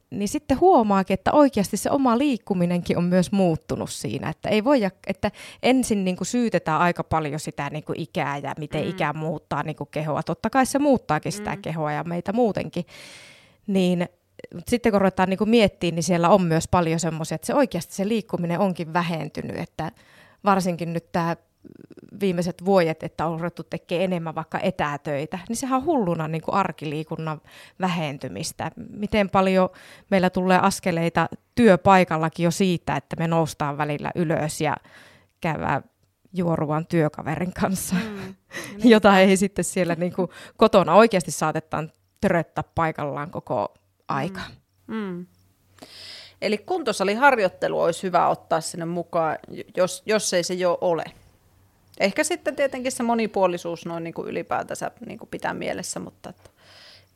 niin sitten huomaakin, että oikeasti se oma liikkuminenkin on myös muuttunut siinä. Että, ei voi, että ensin niinku syytetään aika paljon sitä niinku ikää ja miten mm. ikä muuttaa niinku kehoa. Totta kai se muuttaakin sitä mm. kehoa ja meitä muutenkin. Niin mut sitten kun ruvetaan niinku miettimään, niin siellä on myös paljon semmoisia, että se oikeasti se liikkuminen onkin vähentynyt. Että varsinkin nyt tämä viimeiset vuodet, että on ruvettu tekemään enemmän vaikka etätöitä, niin sehän on hulluna niin kuin arkiliikunnan vähentymistä. Miten paljon meillä tulee askeleita työpaikallakin jo siitä, että me noustaan välillä ylös ja käydään juoruvan työkaverin kanssa, mm, niin. jota ei sitten siellä niin kuin kotona oikeasti saatetaan töröttää paikallaan koko aika. Mm. Eli kuntosaliharjoittelu olisi hyvä ottaa sinne mukaan, jos, jos ei se jo ole. Ehkä sitten tietenkin se monipuolisuus noin niin kuin ylipäätänsä niin kuin pitää mielessä, mutta että,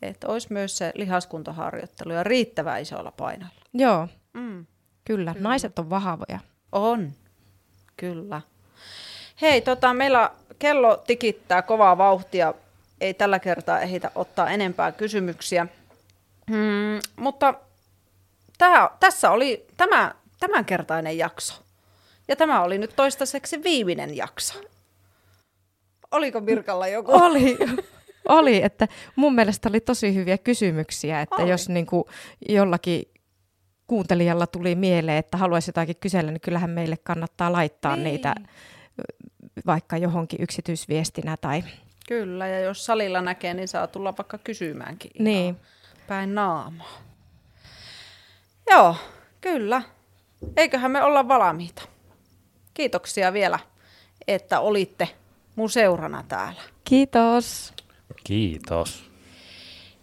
että olisi myös se lihaskuntoharjoittelu ja riittävän isolla painolla. Joo, mm. kyllä. kyllä. Naiset on vahvoja. On, kyllä. Hei, tota, meillä kello tikittää kovaa vauhtia. Ei tällä kertaa ehitä ottaa enempää kysymyksiä. Hmm, mutta tää, tässä oli tämä tämänkertainen jakso. Ja tämä oli nyt toistaiseksi viimeinen jakso. Oliko Mirkalla joku? Oli. Oli, että mun mielestä oli tosi hyviä kysymyksiä, että oli. jos niin kuin jollakin kuuntelijalla tuli mieleen, että haluaisi jotakin kysellä, niin kyllähän meille kannattaa laittaa niin. niitä vaikka johonkin yksityisviestinä tai... Kyllä, ja jos salilla näkee, niin saa tulla vaikka kysymäänkin niin. päin naamaa. Joo, kyllä. Eiköhän me olla valmiita. Kiitoksia vielä, että olitte mun seurana täällä. Kiitos. Kiitos.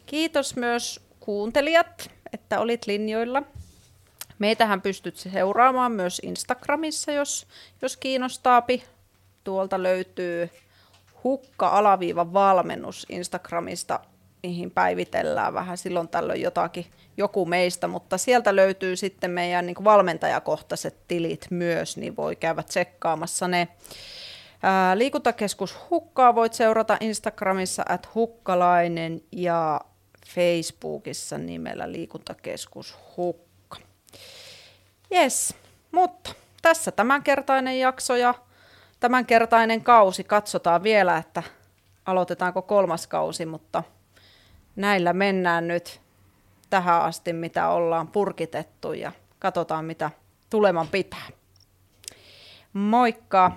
Kiitos myös kuuntelijat, että olit linjoilla. Meitähän pystyt seuraamaan myös Instagramissa, jos, jos kiinnostaapi. Tuolta löytyy hukka-valmennus Instagramista, mihin päivitellään vähän silloin tällöin jotakin, joku meistä, mutta sieltä löytyy sitten meidän niin valmentajakohtaiset tilit myös, niin voi käydä tsekkaamassa ne. Ää, liikuntakeskus Hukkaa voit seurata Instagramissa at hukkalainen ja Facebookissa nimellä liikuntakeskus Hukka. Yes, mutta tässä tämänkertainen jakso ja tämänkertainen kausi. Katsotaan vielä, että aloitetaanko kolmas kausi, mutta näillä mennään nyt tähän asti, mitä ollaan purkitettu ja katsotaan, mitä tuleman pitää. Moikka!